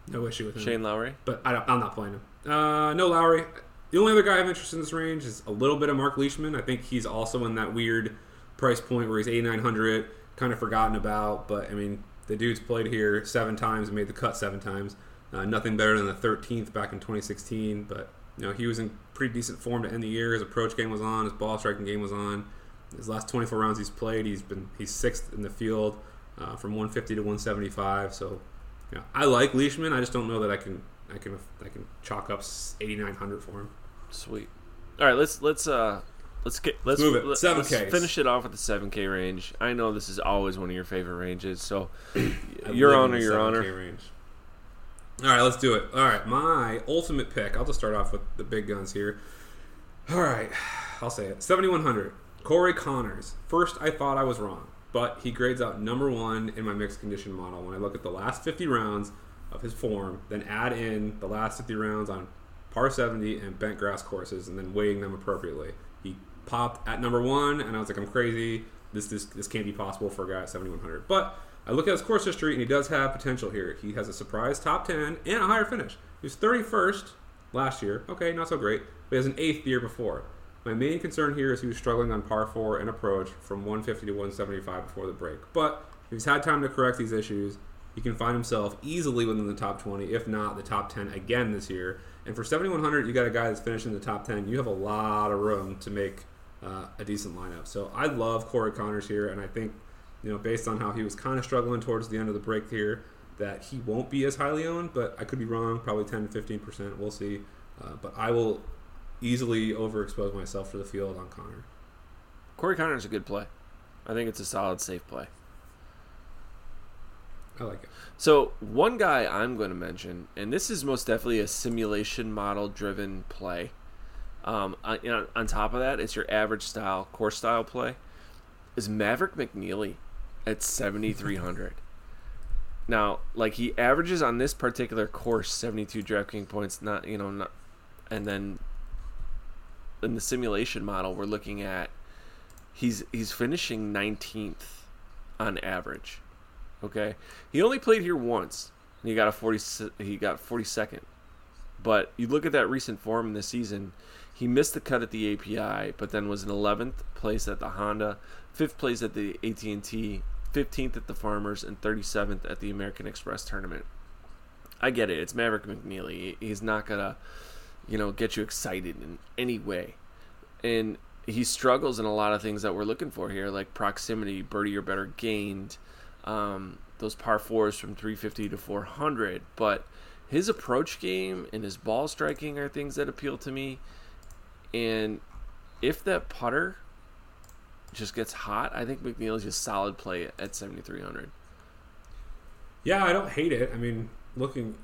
no issue with him. Shane Lowry? But I don't, I'm not playing him. Uh, no Lowry. The only other guy I'm interested in this range is a little bit of Mark Leishman. I think he's also in that weird price point where he's 8,900, kind of forgotten about. But, I mean, the dude's played here seven times and made the cut seven times. Uh, nothing better than the 13th back in 2016. But, you know, he was in pretty decent form to end the year. His approach game was on. His ball striking game was on. His last 24 rounds he's played, he's been he's sixth in the field uh, from 150 to 175. So, you know, I like Leishman. I just don't know that I can I can I can chalk up 8900 for him. Sweet. All right, let's let's uh let's get let's Move it. 7Ks. let's finish it off with the 7K range. I know this is always one of your favorite ranges, so your honor, your honor. Range. All right, let's do it. All right, my ultimate pick. I'll just start off with the big guns here. All right, I'll say it. 7100. Corey Conners. First, I thought I was wrong, but he grades out number one in my mixed condition model. When I look at the last 50 rounds of his form, then add in the last 50 rounds on par 70 and bent grass courses, and then weighing them appropriately. He popped at number one, and I was like, I'm crazy. This this this can't be possible for a guy at 7100. But I look at his course history, and he does have potential here. He has a surprise top 10 and a higher finish. He was 31st last year. Okay, not so great, but he has an eighth year before. My main concern here is he was struggling on par four and approach from 150 to 175 before the break. But if he's had time to correct these issues, he can find himself easily within the top 20, if not the top 10 again this year. And for 7100, you got a guy that's finishing the top 10. You have a lot of room to make uh, a decent lineup. So I love Corey Conners here, and I think you know based on how he was kind of struggling towards the end of the break here, that he won't be as highly owned. But I could be wrong. Probably 10 to 15 percent. We'll see. Uh, but I will easily overexpose myself for the field on Connor. Corey Connor is a good play. I think it's a solid, safe play. I like it. So one guy I'm going to mention, and this is most definitely a simulation model driven play. Um, on, on top of that, it's your average style course style play. Is Maverick McNealy at 7,300? now, like he averages on this particular course 72 DraftKings points. Not you know not, and then in the simulation model, we're looking at he's he's finishing 19th on average. Okay, he only played here once. And he got a 40. He got 42nd. But you look at that recent form in the season. He missed the cut at the API, but then was in 11th place at the Honda, fifth place at the AT&T, 15th at the Farmers, and 37th at the American Express tournament. I get it. It's Maverick McNealy. He's not gonna, you know, get you excited in any way, and he struggles in a lot of things that we're looking for here, like proximity, birdie or better gained, um, those par fours from 350 to 400. But his approach game and his ball striking are things that appeal to me. And if that putter just gets hot, I think McNealy's just solid play at 7,300. Yeah, I don't hate it. I mean, looking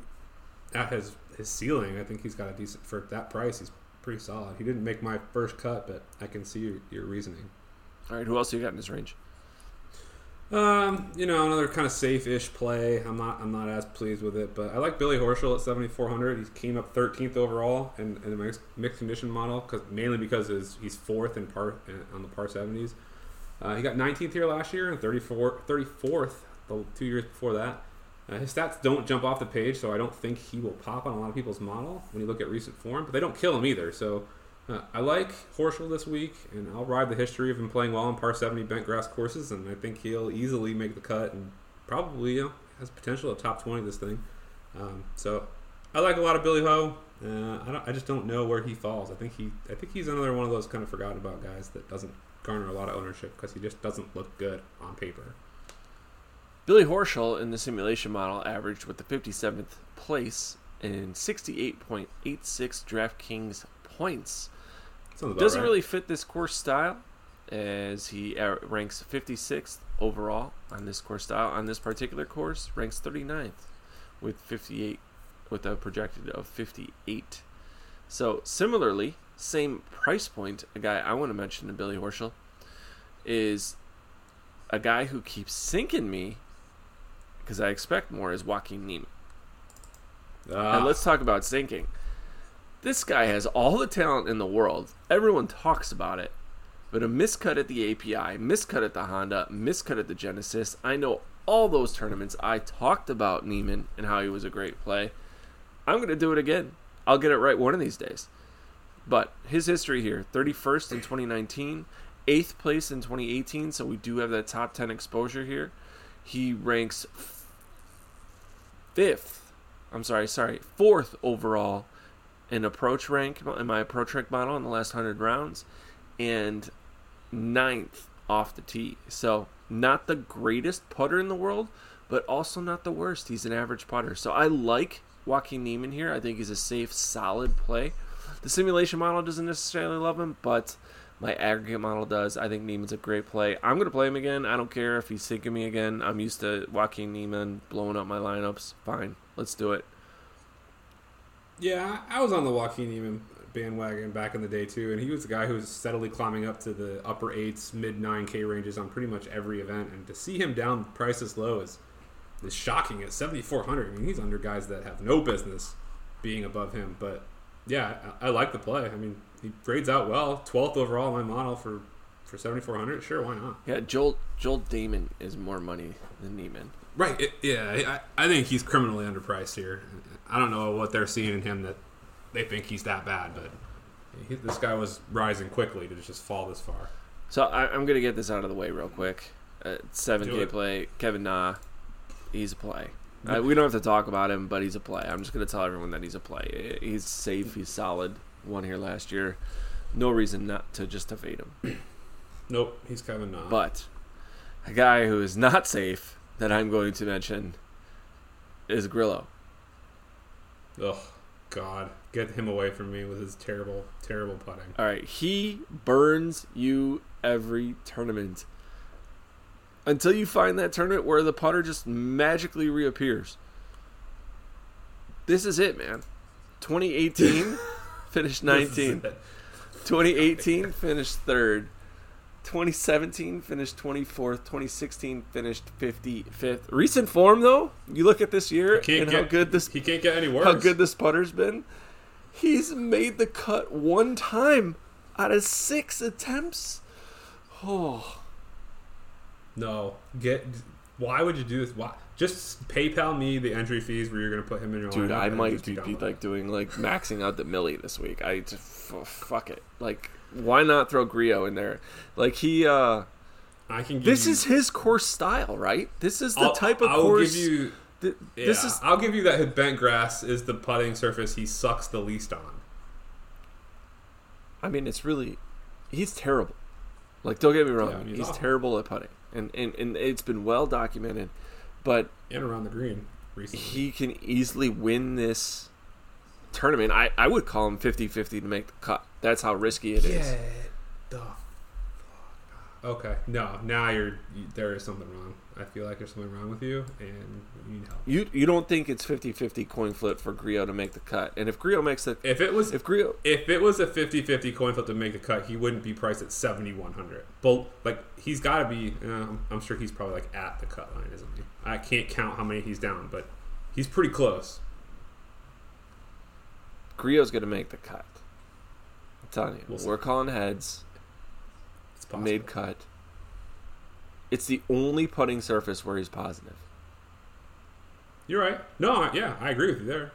at his his ceiling, I think he's got a decent for that price. He's pretty solid. He didn't make my first cut, but I can see your, your reasoning. All right, who else you got in this range? Um, you know, another kind of safe-ish play. I'm not, I'm not as pleased with it, but I like Billy Horschel at 7,400. He came up 13th overall in, in the mixed, mixed condition model, cause, mainly because his, he's fourth in par on the par 70s. Uh, he got 19th here last year and 34, 34th the two years before that. Uh, his stats don't jump off the page, so I don't think he will pop on a lot of people's model when you look at recent form. But they don't kill him either. So uh, I like Horschel this week, and I'll ride the history of him playing well on par 70 bent grass courses, and I think he'll easily make the cut and probably you know has potential of top 20 this thing. Um, so I like a lot of Billy Ho. Uh, I, I just don't know where he falls. I think he I think he's another one of those kind of forgotten about guys that doesn't garner a lot of ownership because he just doesn't look good on paper. Billy Horschel in the simulation model averaged with the 57th place in 68.86 DraftKings points. Doesn't right. really fit this course style, as he uh, ranks 56th overall on this course style. On this particular course, ranks 39th with 58, with a projected of 58. So similarly, same price point. A guy I want to mention to Billy Horschel is a guy who keeps sinking me because I expect more is Joaquin Niemann. Ah. And let's talk about sinking. This guy has all the talent in the world. Everyone talks about it. But a miscut at the API, miscut at the Honda, miscut at the Genesis. I know all those tournaments. I talked about Niemann and how he was a great play. I'm going to do it again. I'll get it right one of these days. But his history here 31st in 2019, 8th place in 2018, so we do have that top 10 exposure here. He ranks fifth, I'm sorry, sorry, fourth overall in approach rank in my approach rank model in the last 100 rounds, and ninth off the tee. So, not the greatest putter in the world, but also not the worst. He's an average putter. So, I like Joaquin Niemann here. I think he's a safe, solid play. The simulation model doesn't necessarily love him, but my aggregate model does. I think Niemann's a great play. I'm going to play him again. I don't care if he's sinking me again. I'm used to Joaquin Niemann blowing up my lineups. Fine. Let's do it. Yeah, I was on the Joaquin Niemann bandwagon back in the day too, and he was the guy who was steadily climbing up to the upper eights, mid nine K ranges on pretty much every event. And to see him down price as low is is shocking at seventy four hundred. I mean, he's under guys that have no business being above him. But yeah, I, I like the play. I mean, he grades out well, twelfth overall in my model for for seventy four hundred. Sure, why not? Yeah, Joel Joel Dahmen is more money than Niemann. Right. It, yeah, I, I think he's criminally underpriced here. I don't know what they're seeing in him that they think he's that bad, but he, this guy was rising quickly to just fall this far. So I, am gonna get this out of the way real quick. Seven Do K play. Kevin Na, he's a play. Uh, we don't have to talk about him, but he's a play. I'm just gonna tell everyone that he's a play. He's safe. He's solid. Won here last year. No reason not to just to fade him. Nope, he's Kevin Na. But a guy who is not safe that I'm going to mention is Grillo. Ugh. God, get him away from me with his terrible, terrible putting. All right, he burns you every tournament until you find that tournament where the putter just magically reappears. This is it, man. 2018 finished 19. 2018 finished third. 2017 finished 24th. 2016 finished 55th. Recent form, though, you look at this year and how good this he can't get any worse. how good this putter's been. He's made the cut one time out of six attempts. Oh, No, get. Why would you do this? Why? Just PayPal me the entry fees where you're going to put him in your dude, I might be, be like doing like maxing out the millie this week. I just f- fuck it. Like, why not throw Grillo in there? Like he. uh I can. Give This you, is his course style, right? This is the I'll- type of I'll course. give you. th- Yeah, This is I'll give you that his bent grass is the putting surface he sucks the least on. I mean, it's really, he's terrible. Like, don't get me wrong, Yeah, he's he's terrible at putting, and, and and it's been well documented. But And around the green recently. he can easily win this tournament. I, I would call him 50-50 to make the cut. That's how risky it is. the Okay, no, now you're you, there is something wrong. I feel like there's something wrong with you, and you need help. You you don't think it's 50-50 coin flip for Grillo to make the cut? And if Grillo makes the If it was if Grillo if it was a 50-50 coin flip to make the cut, he wouldn't be priced at 7100. But like he's got to be uh, I'm- I'm sure he's probably like at the cut line, isn't he? I can't count how many he's down, but he's pretty close. Grillo's going to make the cut. I'm telling you, we'll we're calling heads. It's possible. Made cut. It's the only putting surface where he's positive. You're right. No, I- yeah, I agree with you there.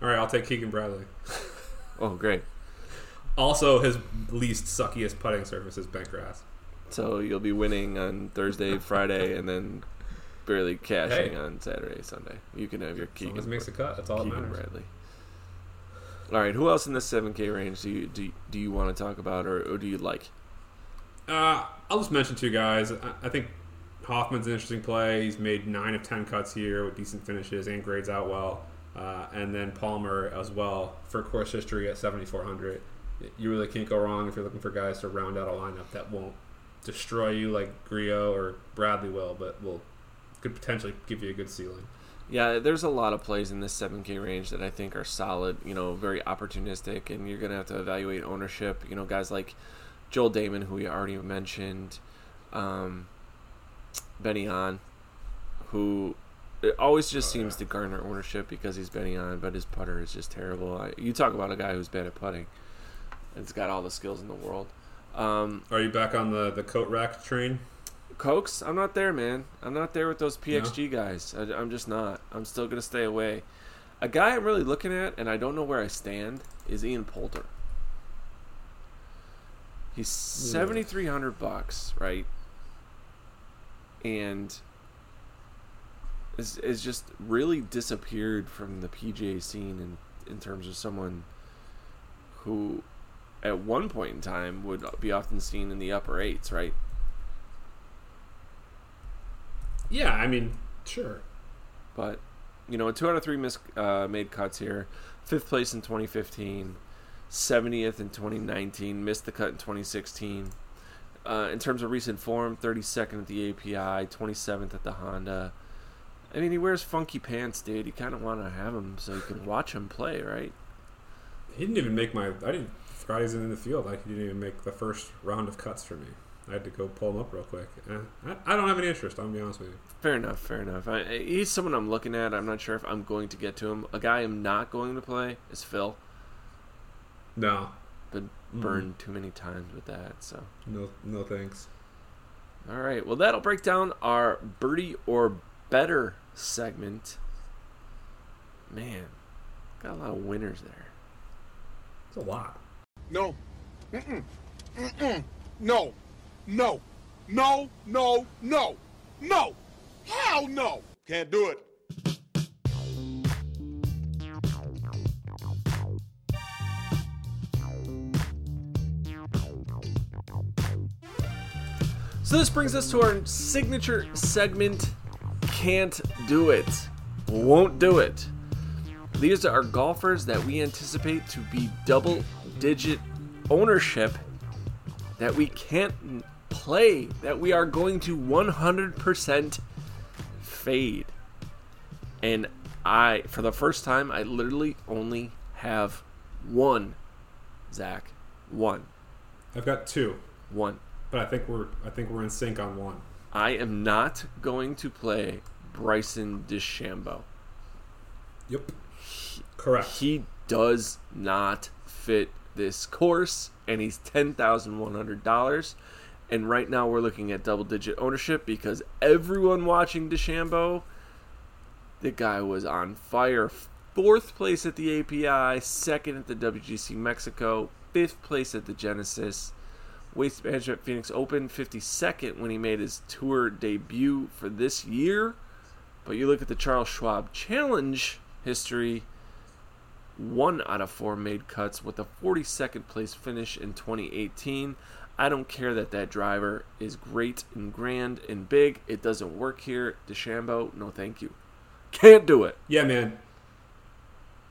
All right, I'll take Keegan Bradley. Oh, great. Also, his least suckiest putting surface is bent grass. So you'll be winning on Thursday, Friday, and then barely cashing Hey. on Saturday, Sunday. You can have your Keegan, as makes a cut, that's all that Keegan matters. Bradley. All right, who else in this 7K range do you do, you- do you want to talk about, or, or do you like? Uh, I'll just mention two guys. I, I think Hoffman's an interesting play. He's made nine of ten cuts here with decent finishes and grades out well. Uh, and then Palmer as well for course history at 7,400. You really can't go wrong if you're looking for guys to round out a lineup that won't destroy you like Grillo or Bradley will, but will could potentially give you a good ceiling. Yeah, there's a lot of plays in this 7K range that I think are solid, you know, very opportunistic, and you're going to have to evaluate ownership. You know, guys like Joel Dahmen, who we already mentioned, um, Benny On, who it always just seems to garner ownership because he's Benny On, but his putter is just terrible. I, you talk about a guy who's bad at putting, it's got all the skills in the world. Um, Are you back on the, the Kokrak train? Cokes, I'm not there, man. I'm not there with those PXG guys. I, I'm just not. I'm still gonna stay away. A guy I'm really looking at, and I don't know where I stand, is Ian Poulter. He's hmm. seventy three hundred bucks, right? And is is just really disappeared from the PGA scene in in terms of someone who, at one point in time, would be often seen in the upper eights, right? Yeah, I mean, sure. But you know, two out of three mis- uh, made cuts here. Fifth place in 2015, 70th in 2019, missed the cut in 2016. Uh, in terms of recent form, 32nd at the API, 27th at the Honda. I mean, he wears funky pants, dude. You kind of want to have him so you can watch him play, right? He didn't even make my. I didn't. Forgot he's in the field. Like he didn't even make the first round of cuts for me. I had to go pull him up real quick. Eh, I, I don't have any interest. I'm gonna be honest with you. Fair enough, fair enough. I, I- he's someone I'm looking at. I'm not sure if I'm going to get to him. A guy I'm not going to play is Phil. No, Been burned too many times with that, so. no, no thanks. All right. Well, that'll break down our birdie or better segment. Man, got a lot of winners there. It's a lot. No. Mm-mm. Mm-mm. No. No. No. No. No. No. Hell no. Can't do it. So this brings us to our signature segment. Can't do it. Won't do it. These are golfers that we anticipate to be double digit ownership that we can't play, that we are going to 100% fade. And I, for the first time, I literally only have one, Zach. One. I've got two, One. but I think we're I think we're in sync on one. I am not going to play Bryson DeChambeau. Yep. Correct. He does not fit this course, and he's ten thousand one hundred dollars. And right now we're looking at double digit ownership because everyone watching DeChambeau, the guy was on fire. Fourth place at the API, second at the WGC Mexico, fifth place at the Genesis. Waste Management Phoenix Open, 52nd when he made his tour debut for this year. But you look at the Charles Schwab Challenge history, one out of four made cuts with a 42nd place finish in 2018. I don't care that that driver is great and grand and big. It doesn't work here. DeChambeau, no thank you. Can't do it. Yeah, man.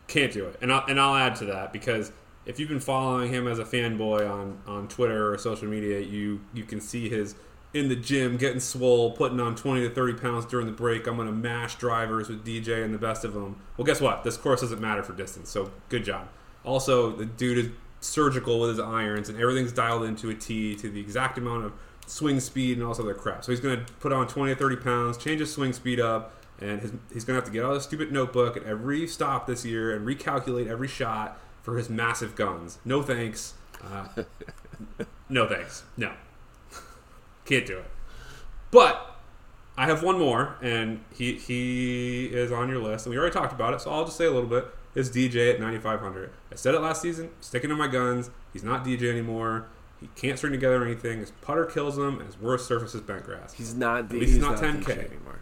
Can't do it. And I'll, and I'll add to that because if you've been following him as a fanboy on, on Twitter or social media, you you can see his in the gym getting swole, putting on 20 to 30 pounds during the break. I'm going to mash drivers with DJ and the best of them. Well, guess what? This course doesn't matter for distance, so good job. Also, the dude is surgical with his irons, and everything's dialed into a T to the exact amount of swing speed and all this other crap. So he's going to put on 20 or 30 pounds, change his swing speed up, and his, he's going to have to get out of the stupid notebook at every stop this year and recalculate every shot for his massive guns. No thanks. Uh, no thanks. No. Can't do it. But I have one more, and he he is on your list, and we already talked about it, so I'll just say a little bit. Is DJ at 9,500. I said it last season, sticking to my guns. He's not DJ anymore. He can't string together anything. His putter kills him, and his worst surface is bent grass. He's not. DJ. At least he's, he's not, not 10k DJ anymore.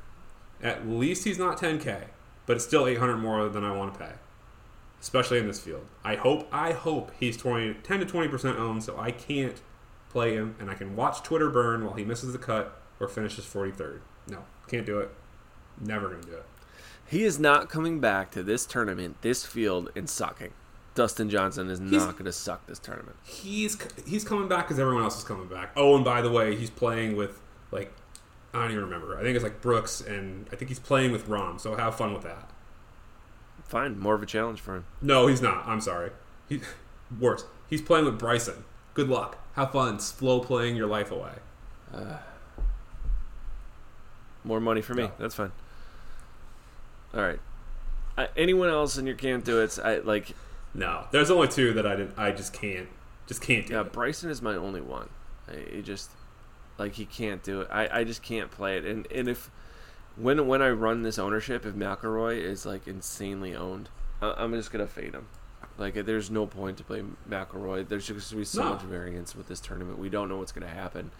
At least he's not 10k, but it's still 800 more than I want to pay, especially in this field. I hope I hope he's 20, 10 to 20 percent owned, so I can't play him, and I can watch Twitter burn while he misses the cut or finishes 43rd. No, can't do it. Never gonna do it. He is not coming back to this tournament, this field, and sucking. Dustin Johnson is He's- not going to suck this tournament. He's he's coming back because everyone else is coming back. Oh, and by the way, he's playing with like I don't even remember. I think it's like Brooks, and I think he's playing with Rahm. So have fun with that. Fine, more of a challenge for him. No, he's not. I'm sorry. He worse. He's playing with Bryson. Good luck. Have fun. Slow playing your life away. Uh, more money for me. No. That's fine. All right. I, anyone else in your can't do it? I like. No, there's only two that I didn't. I just can't. Just can't do Yeah, it. Bryson is my only one. I, he just like he can't do it. I, I just can't play it. And and if when when I run this ownership, if McIlroy is like insanely owned, I, I'm just gonna fade him. Like there's no point to play McIlroy. There's just gonna be so No. much variance with this tournament. We don't know what's gonna happen,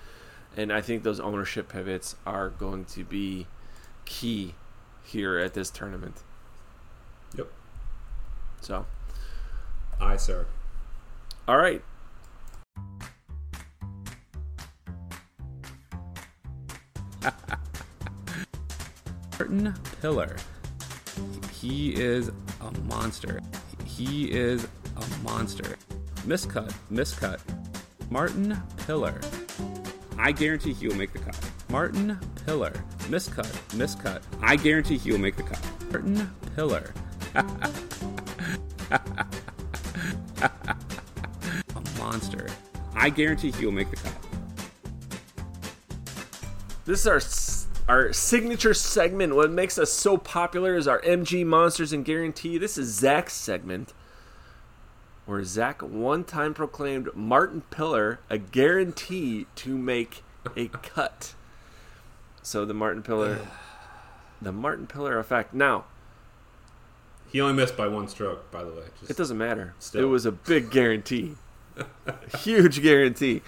and I think those ownership pivots are going to be key here at this tournament. Yep. So, Aye, sir. all right. Martin Piller. He is a monster. He is a monster. Miscut, miscut. Martin Piller. I guarantee he will make the cut. Martin Piller. Miscut, miscut. I guarantee he will make the cut. Martin Piller. a monster. I guarantee he will make the cut. This is our our signature segment. What makes us so popular is our MG Monsters and Guarantee. This is Zach's segment, where Zach one time proclaimed Martin Piller a guarantee to make a cut. So the Martin Piller, the Martin Piller effect. Now He only missed by one stroke, by the way. Just it doesn't matter. Still. It was a big guarantee, huge guarantee.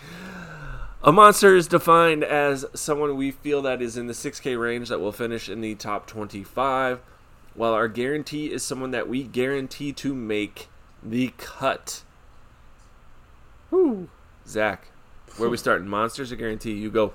A monster is defined as someone we feel that is in the 6K range that will finish in the top 25, while our guarantee is someone that we guarantee to make the cut. Woo. Zach, where we starting? Monsters or guarantee? You go.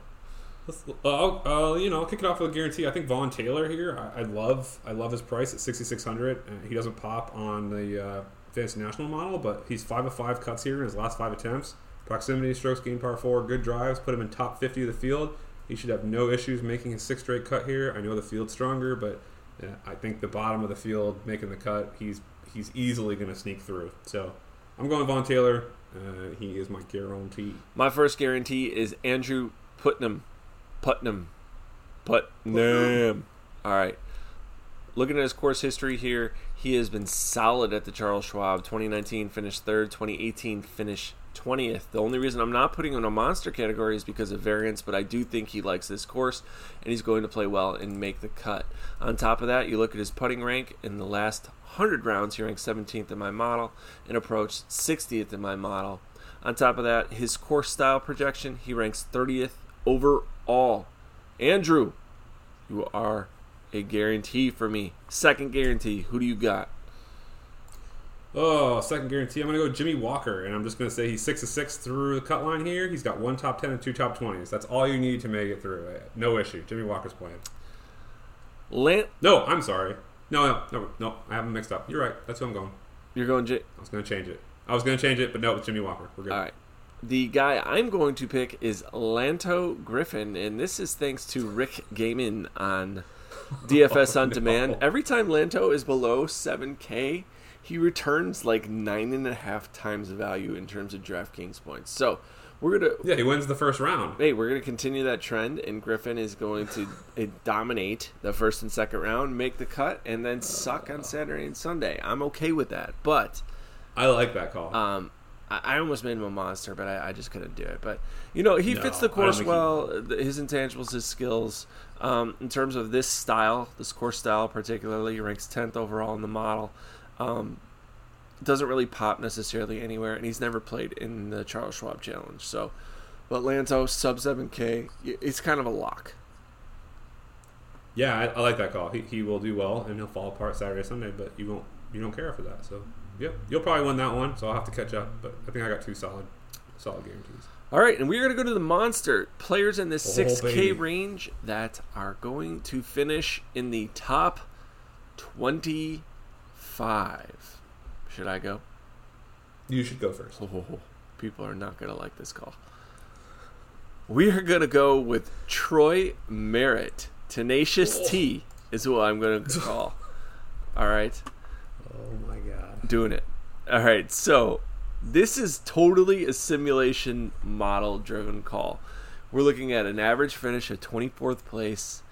Uh, uh, you know, kick it off with a guarantee. I think Vaughn Taylor here. I, I love, I love his price at sixty six hundred. Uh, he doesn't pop on the uh, fantasy national model, but he's five of five cuts here in his last five attempts. Proximity, strokes gained, par four, good drives, put him in top fifty of the field. He should have no issues making his sixth straight cut here. I know the field's stronger, but uh, I think the bottom of the field making the cut, he's he's easily going to sneak through. So I'm going Vaughn Taylor. Uh, he is my guarantee. My first guarantee is Andrew Putnam. Putnam. Putnam. All right. Looking at his course history here, he has been solid at the Charles Schwab. 2019 finished third. 2018 finished 20th. The only reason I'm not putting him in a monster category is because of variance, but I do think he likes this course and he's going to play well and make the cut. On top of that, you look at his putting rank in the last 100 rounds, he ranked 17th in my model and approached 60th in my model. On top of that, his course style projection, he ranks 30th overall. Andrew, you are a guarantee for me. Second guarantee. Who do you got? Oh, second guarantee. I'm going to go Jimmy Walker, and I'm just going to say he's six of six through the cut line here. He's got one top ten and two top twenties. That's all you need to make it through. Uh, no issue. Jimmy Walker's playing. Lant. No, I'm sorry. No, no, no, no. I have him mixed up. You're right. That's who I'm going. You're going J. I was going to change it. I was going to change it, but no, it's Jimmy Walker. We're good. All right. The guy I'm going to pick is Lanto Griffin, and this is thanks to Rick Gehman on DFS on Demand. Every time Lanto is below 7K, he returns like nine and a half times the value in terms of DraftKings points. So we're gonna yeah, he wins the first round. Hey, we're gonna continue that trend, and Griffin is going to uh, dominate the first and second round, make the cut, and then suck on Saturday and Sunday. I'm okay with that, but I like that call. Um, I, I almost made him a monster, but I, I, just couldn't do it. But you know, he No, fits the course well. His intangibles, his skills. Um, in terms of this style, this course style particularly, he ranks tenth overall in the model. Um, doesn't really pop necessarily anywhere, and he's never played in the Charles Schwab Challenge. So, but Lanto sub seven K, it's kind of a lock. Yeah, I, I like that call. He, he will do well, and he'll fall apart Saturday, Sunday, but you won't you don't care for that. So, yep, you'll probably win that one. So I'll have to catch up. But I think I got two solid solid guarantees. All right, and we're going to go to the monster players in this Oh, 6K range that are going to finish in the top 25. Should I go? You should go first. Oh, people are not going to like this call. We are going to go with Troy Merritt. Tenacious T oh. is who I'm going to call. All right. Oh my god. Doing it. All right. So this is totally a simulation model driven call. We're looking at an average finish of 24th place,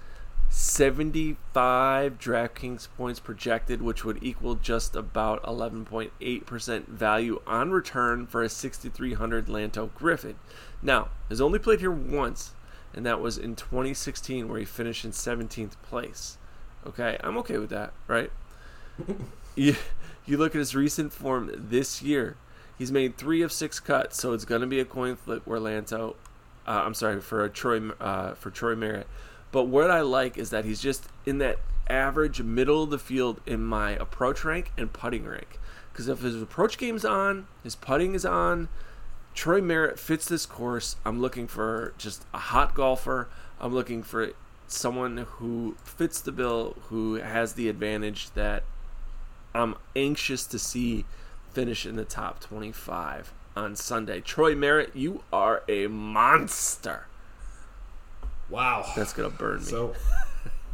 75 DraftKings points projected, which would equal just about 11.8% value on return for a 6,300 Lanto Griffin. Now, has only played here once, and that was in 2016, where he finished in 17th place. Okay, I'm okay with that, right? you, you look at his recent form this year. He's made three of six cuts, so it's going to be a coin flip where Lanto. Uh, I'm sorry for a Troy uh, for Troy Merritt. But what I like is that he's just in that average middle of the field in my approach rank and putting rank. Because if his approach game's on, his putting is on, Troy Merritt fits this course. I'm looking for just a hot golfer. I'm looking for someone who fits the bill, who has the advantage that I'm anxious to see finish in the top 25 on Sunday. Troy Merritt, you are a monster. Wow, That's gonna burn me. So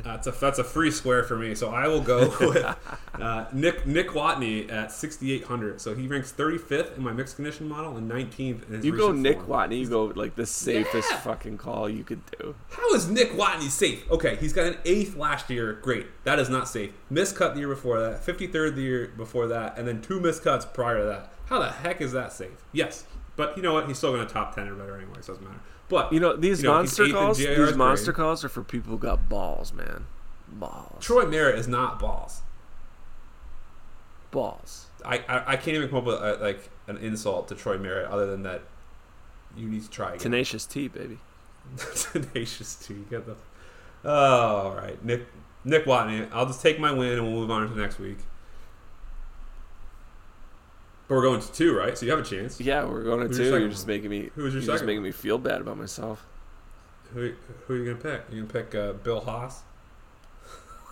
that's a that's a free square for me. So I will go with uh, Nick Nick Watney at 6,800. So he ranks 35th in my mixed condition model and 19th. In his you go Nick form. Watney. You go like the safest Yeah. fucking call you could do. How is Nick Watney safe? Okay, he's got an eighth last year. Great. That is not safe. Miscut the year before that, 53rd the year before that, and then two miscuts prior to that. How the heck is that safe? Yes. But you know what? He's still going to top 10 or better anyway, so it doesn't matter. But, You know these you know, monster calls. These grade. monster calls are for people who got balls, man. Balls. Troy Merritt is not balls. Balls. I, I, I can't even come up with uh like an insult to Troy Merritt other than that you need to try again. Tenacious T, baby. Tenacious T. Get the. Oh, all right, Nick Nick Watney. I'll just take my win and we'll move on to next week. But we're going to two, right? So you have a chance. Yeah, we're going to Who's two. your You're just making me. Who was your you're just making me feel bad about myself. Who who are you gonna pick? You gonna pick uh, Bill Haas?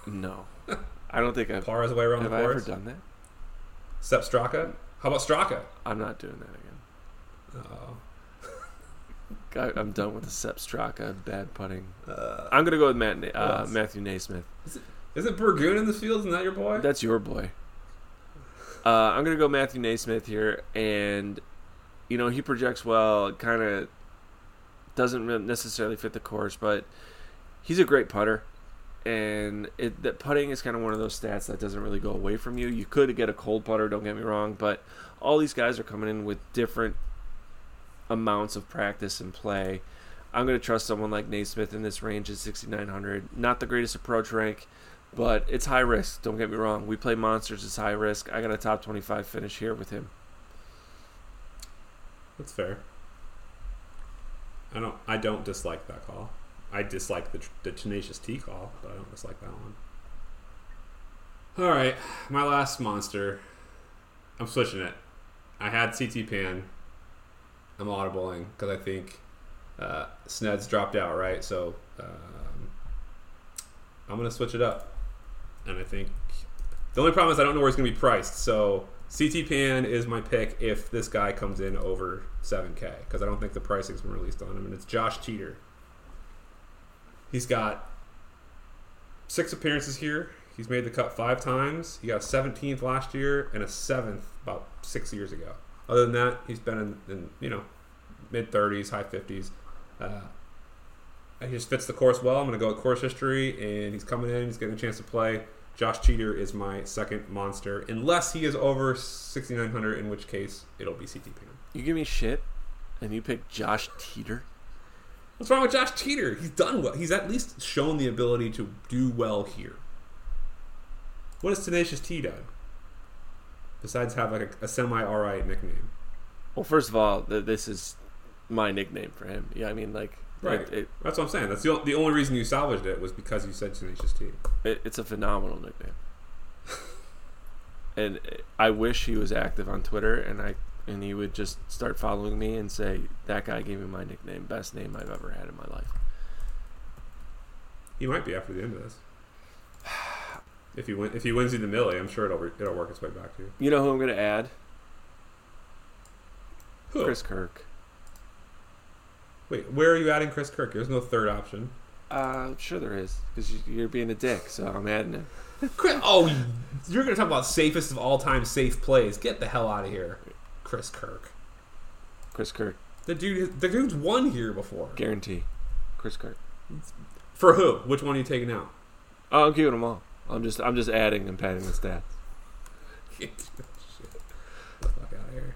No, I don't think I've. Par his way around have the I ever course? done that? Sepp Straka? How about Straka? I'm not doing that again. Oh. I, I'm done with the Sepp Straka bad putting. Uh, I'm gonna go with Matt, Na- uh, else? Matthew NeSmith. Is it, is it Burgoon in the field? Isn't that your boy? That's your boy. Uh, I'm gonna go Matthew NeSmith here, and you know he projects well. Kind of doesn't necessarily fit the course, but he's a great putter. And it, that putting is kind of one of those stats that doesn't really go away from you. You could get a cold putter, don't get me wrong, but all these guys are coming in with different amounts of practice and play. I'm going to trust someone like Naismith in this range at 6,900. Not the greatest approach rank, but it's high risk. Don't get me wrong. We play monsters. It's high risk. I got a top 25 finish here with him. That's fair. I don't. I don't dislike that call. I dislike the, the tenacious T call, but I don't dislike that one. All right, my last monster. I'm switching it. I had CT Pan. I'm audibling because I think uh, Sned's dropped out, right? So um, I'm gonna switch it up, and I think the only problem is I don't know where he's gonna be priced. So CT Pan is my pick if this guy comes in over 7K because I don't think the pricing's been released on him, and it's Josh Teater. He's got six appearances here. He's made the cut five times. He got a 17th last year and a seventh about six years ago. Other than that, he's been in, in you know mid 30s, high 50s. Uh, he just fits the course well. I'm going to go with course history, and he's coming in. He's getting a chance to play. Josh Teater is my second monster, unless he is over 6,900, in which case it'll be CT Pan. You give me shit, and you pick Josh Teater. What's wrong with Josh Teater? He's done well. He's at least shown the ability to do well here. What has Tenacious T done? Besides have like a, a semi alright nickname. Well, first of all, th- this is my nickname for him. Yeah, I mean, like, Right. it, it, That's what I'm saying. That's the, the only reason you salvaged it was because you said Tenacious T. it, it's a phenomenal nickname. and I wish he was active on Twitter, and I and he would just start following me and say that guy gave me my nickname, best name I've ever had in my life. He might be after the end of this. If he win, if he wins you the millie, I'm sure it'll it'll work its way back to you. You know who I'm going to add? Who? Chris Kirk. Wait, where are you adding Chris Kirk? There's no third option. Uh, sure there is, because you're being a dick, so I'm adding him. Chris, oh, you're gonna talk about safest of all time safe plays? Get the hell out of here, Chris Kirk. Chris Kirk, The dude, the dude's won here before. guarantee. Chris Kirk. For who? Which one are you taking out? Oh, I'm keeping them all. I'm just I'm just adding and padding the stats. Get the fuck out of here.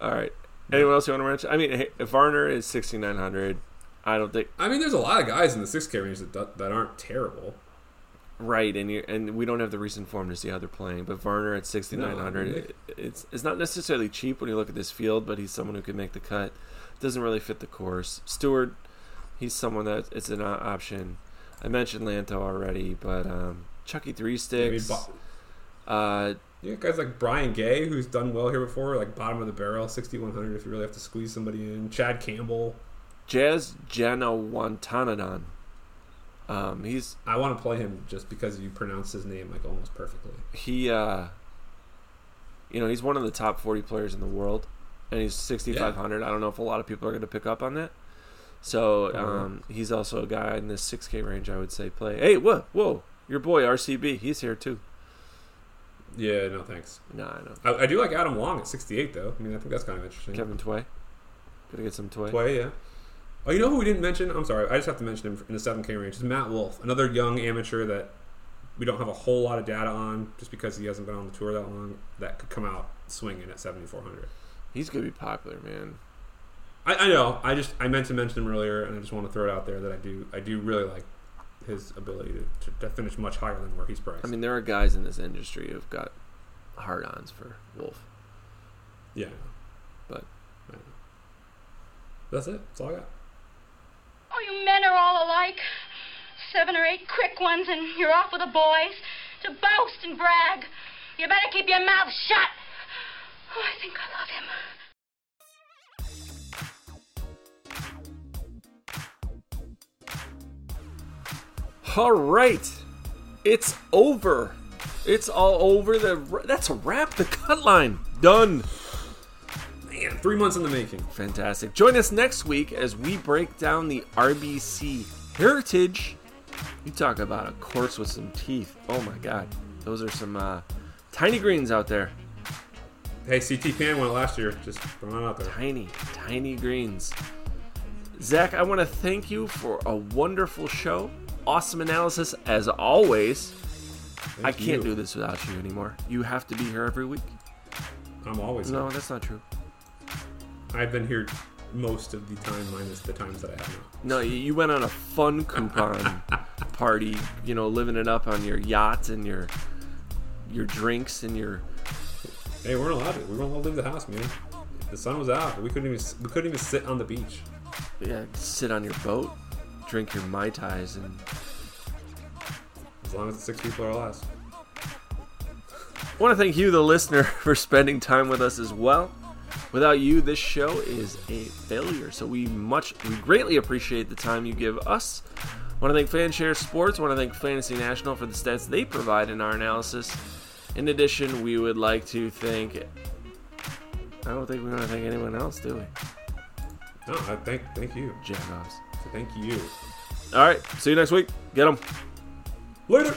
All right. Anyone else you want to mention? I mean, Varner is 6,900, I don't think I mean, there's a lot of guys in the 6K range that that aren't terrible. right, and you and we don't have the recent form to see how they're playing. But Varner at 6,900, No, it, it's it's not necessarily cheap when you look at this field, but he's someone who can make the cut. Doesn't really fit the course. Stewart, he's someone that it's an option. I mentioned Lanto already, but um, Chucky Three Sticks. Bo- uh, You got guys like Brian Gay, who's done well here before, like bottom of the barrel, 6,100 if you really have to squeeze somebody in. Chad Campbell. Jazz Janewattananond. Um, he's I want to play him just because you pronounce his name like almost perfectly. he uh you know he's one of the top 40 players in the world and he's 6500 i don't know if a lot of people are going to pick up on that so Uh-huh. um, he's also a guy in this 6k range i would say play hey whoa whoa your boy rcb he's here too Yeah, no thanks. no i know I, I do like Adam Long at 68 though. I mean, I think that's kind of interesting. kevin tway gotta get some tway Tway, yeah. Oh, you know who we didn't mention? I'm sorry, I just have to mention him in the 7K range. Is Matt Wolff, another young amateur that we don't have a whole lot of data on, just because he hasn't been on the tour that long. That could come out swinging at 7,400. he's gonna be popular man I, I know. I just I meant to mention him earlier, and I just want to throw it out there that I do I do really like his ability to, to, to finish much higher than where he's priced. i mean there are guys in this industry who've got hard-ons for Wolff yeah, but I know. that's it. That's all I got. Oh, you men are all alike. Seven or eight quick ones, and you're off with the boys to boast and brag. You better keep your mouth shut. Oh, I think I love him. All right, it's over. It's all over. The that's a wrap. The cut line done. Man, three months in the making. Fantastic. Join us next week as we break down the RBC Heritage. You talk about a course with some teeth. Oh my God, those are some uh, tiny greens out there. Hey, CT Pan won last year. Just throwing out there. Tiny, tiny greens. Zac, I want to thank you for a wonderful show. Awesome analysis as always. I can't you. do this without you anymore. You have to be here every week. I'm always No, here. that's not true. I've been here most of the time, minus the times that I have not. No, you- you went on a fun coupon party, you know, living it up on your yacht and your your drinks and your Hey, we weren't allowed to. We weren't allowed to leave the house, man. The sun was out. We couldn't even. We couldn't even sit on the beach. yeah, sit on your boat, drink your mai tais and As long as the six people are less. I want to thank you, the listener, for spending time with us as well. Without you, this show is a failure. So we much, we greatly appreciate the time you give us. I want to thank Fanshare Sports. I want to thank Fantasy National for the stats they provide in our analysis. In addition, we would like to thank. I don't think we want to thank anyone else, do we? No, I thank thank you. Jagoffs. So thank you. All right. See you next week. Get them. Later.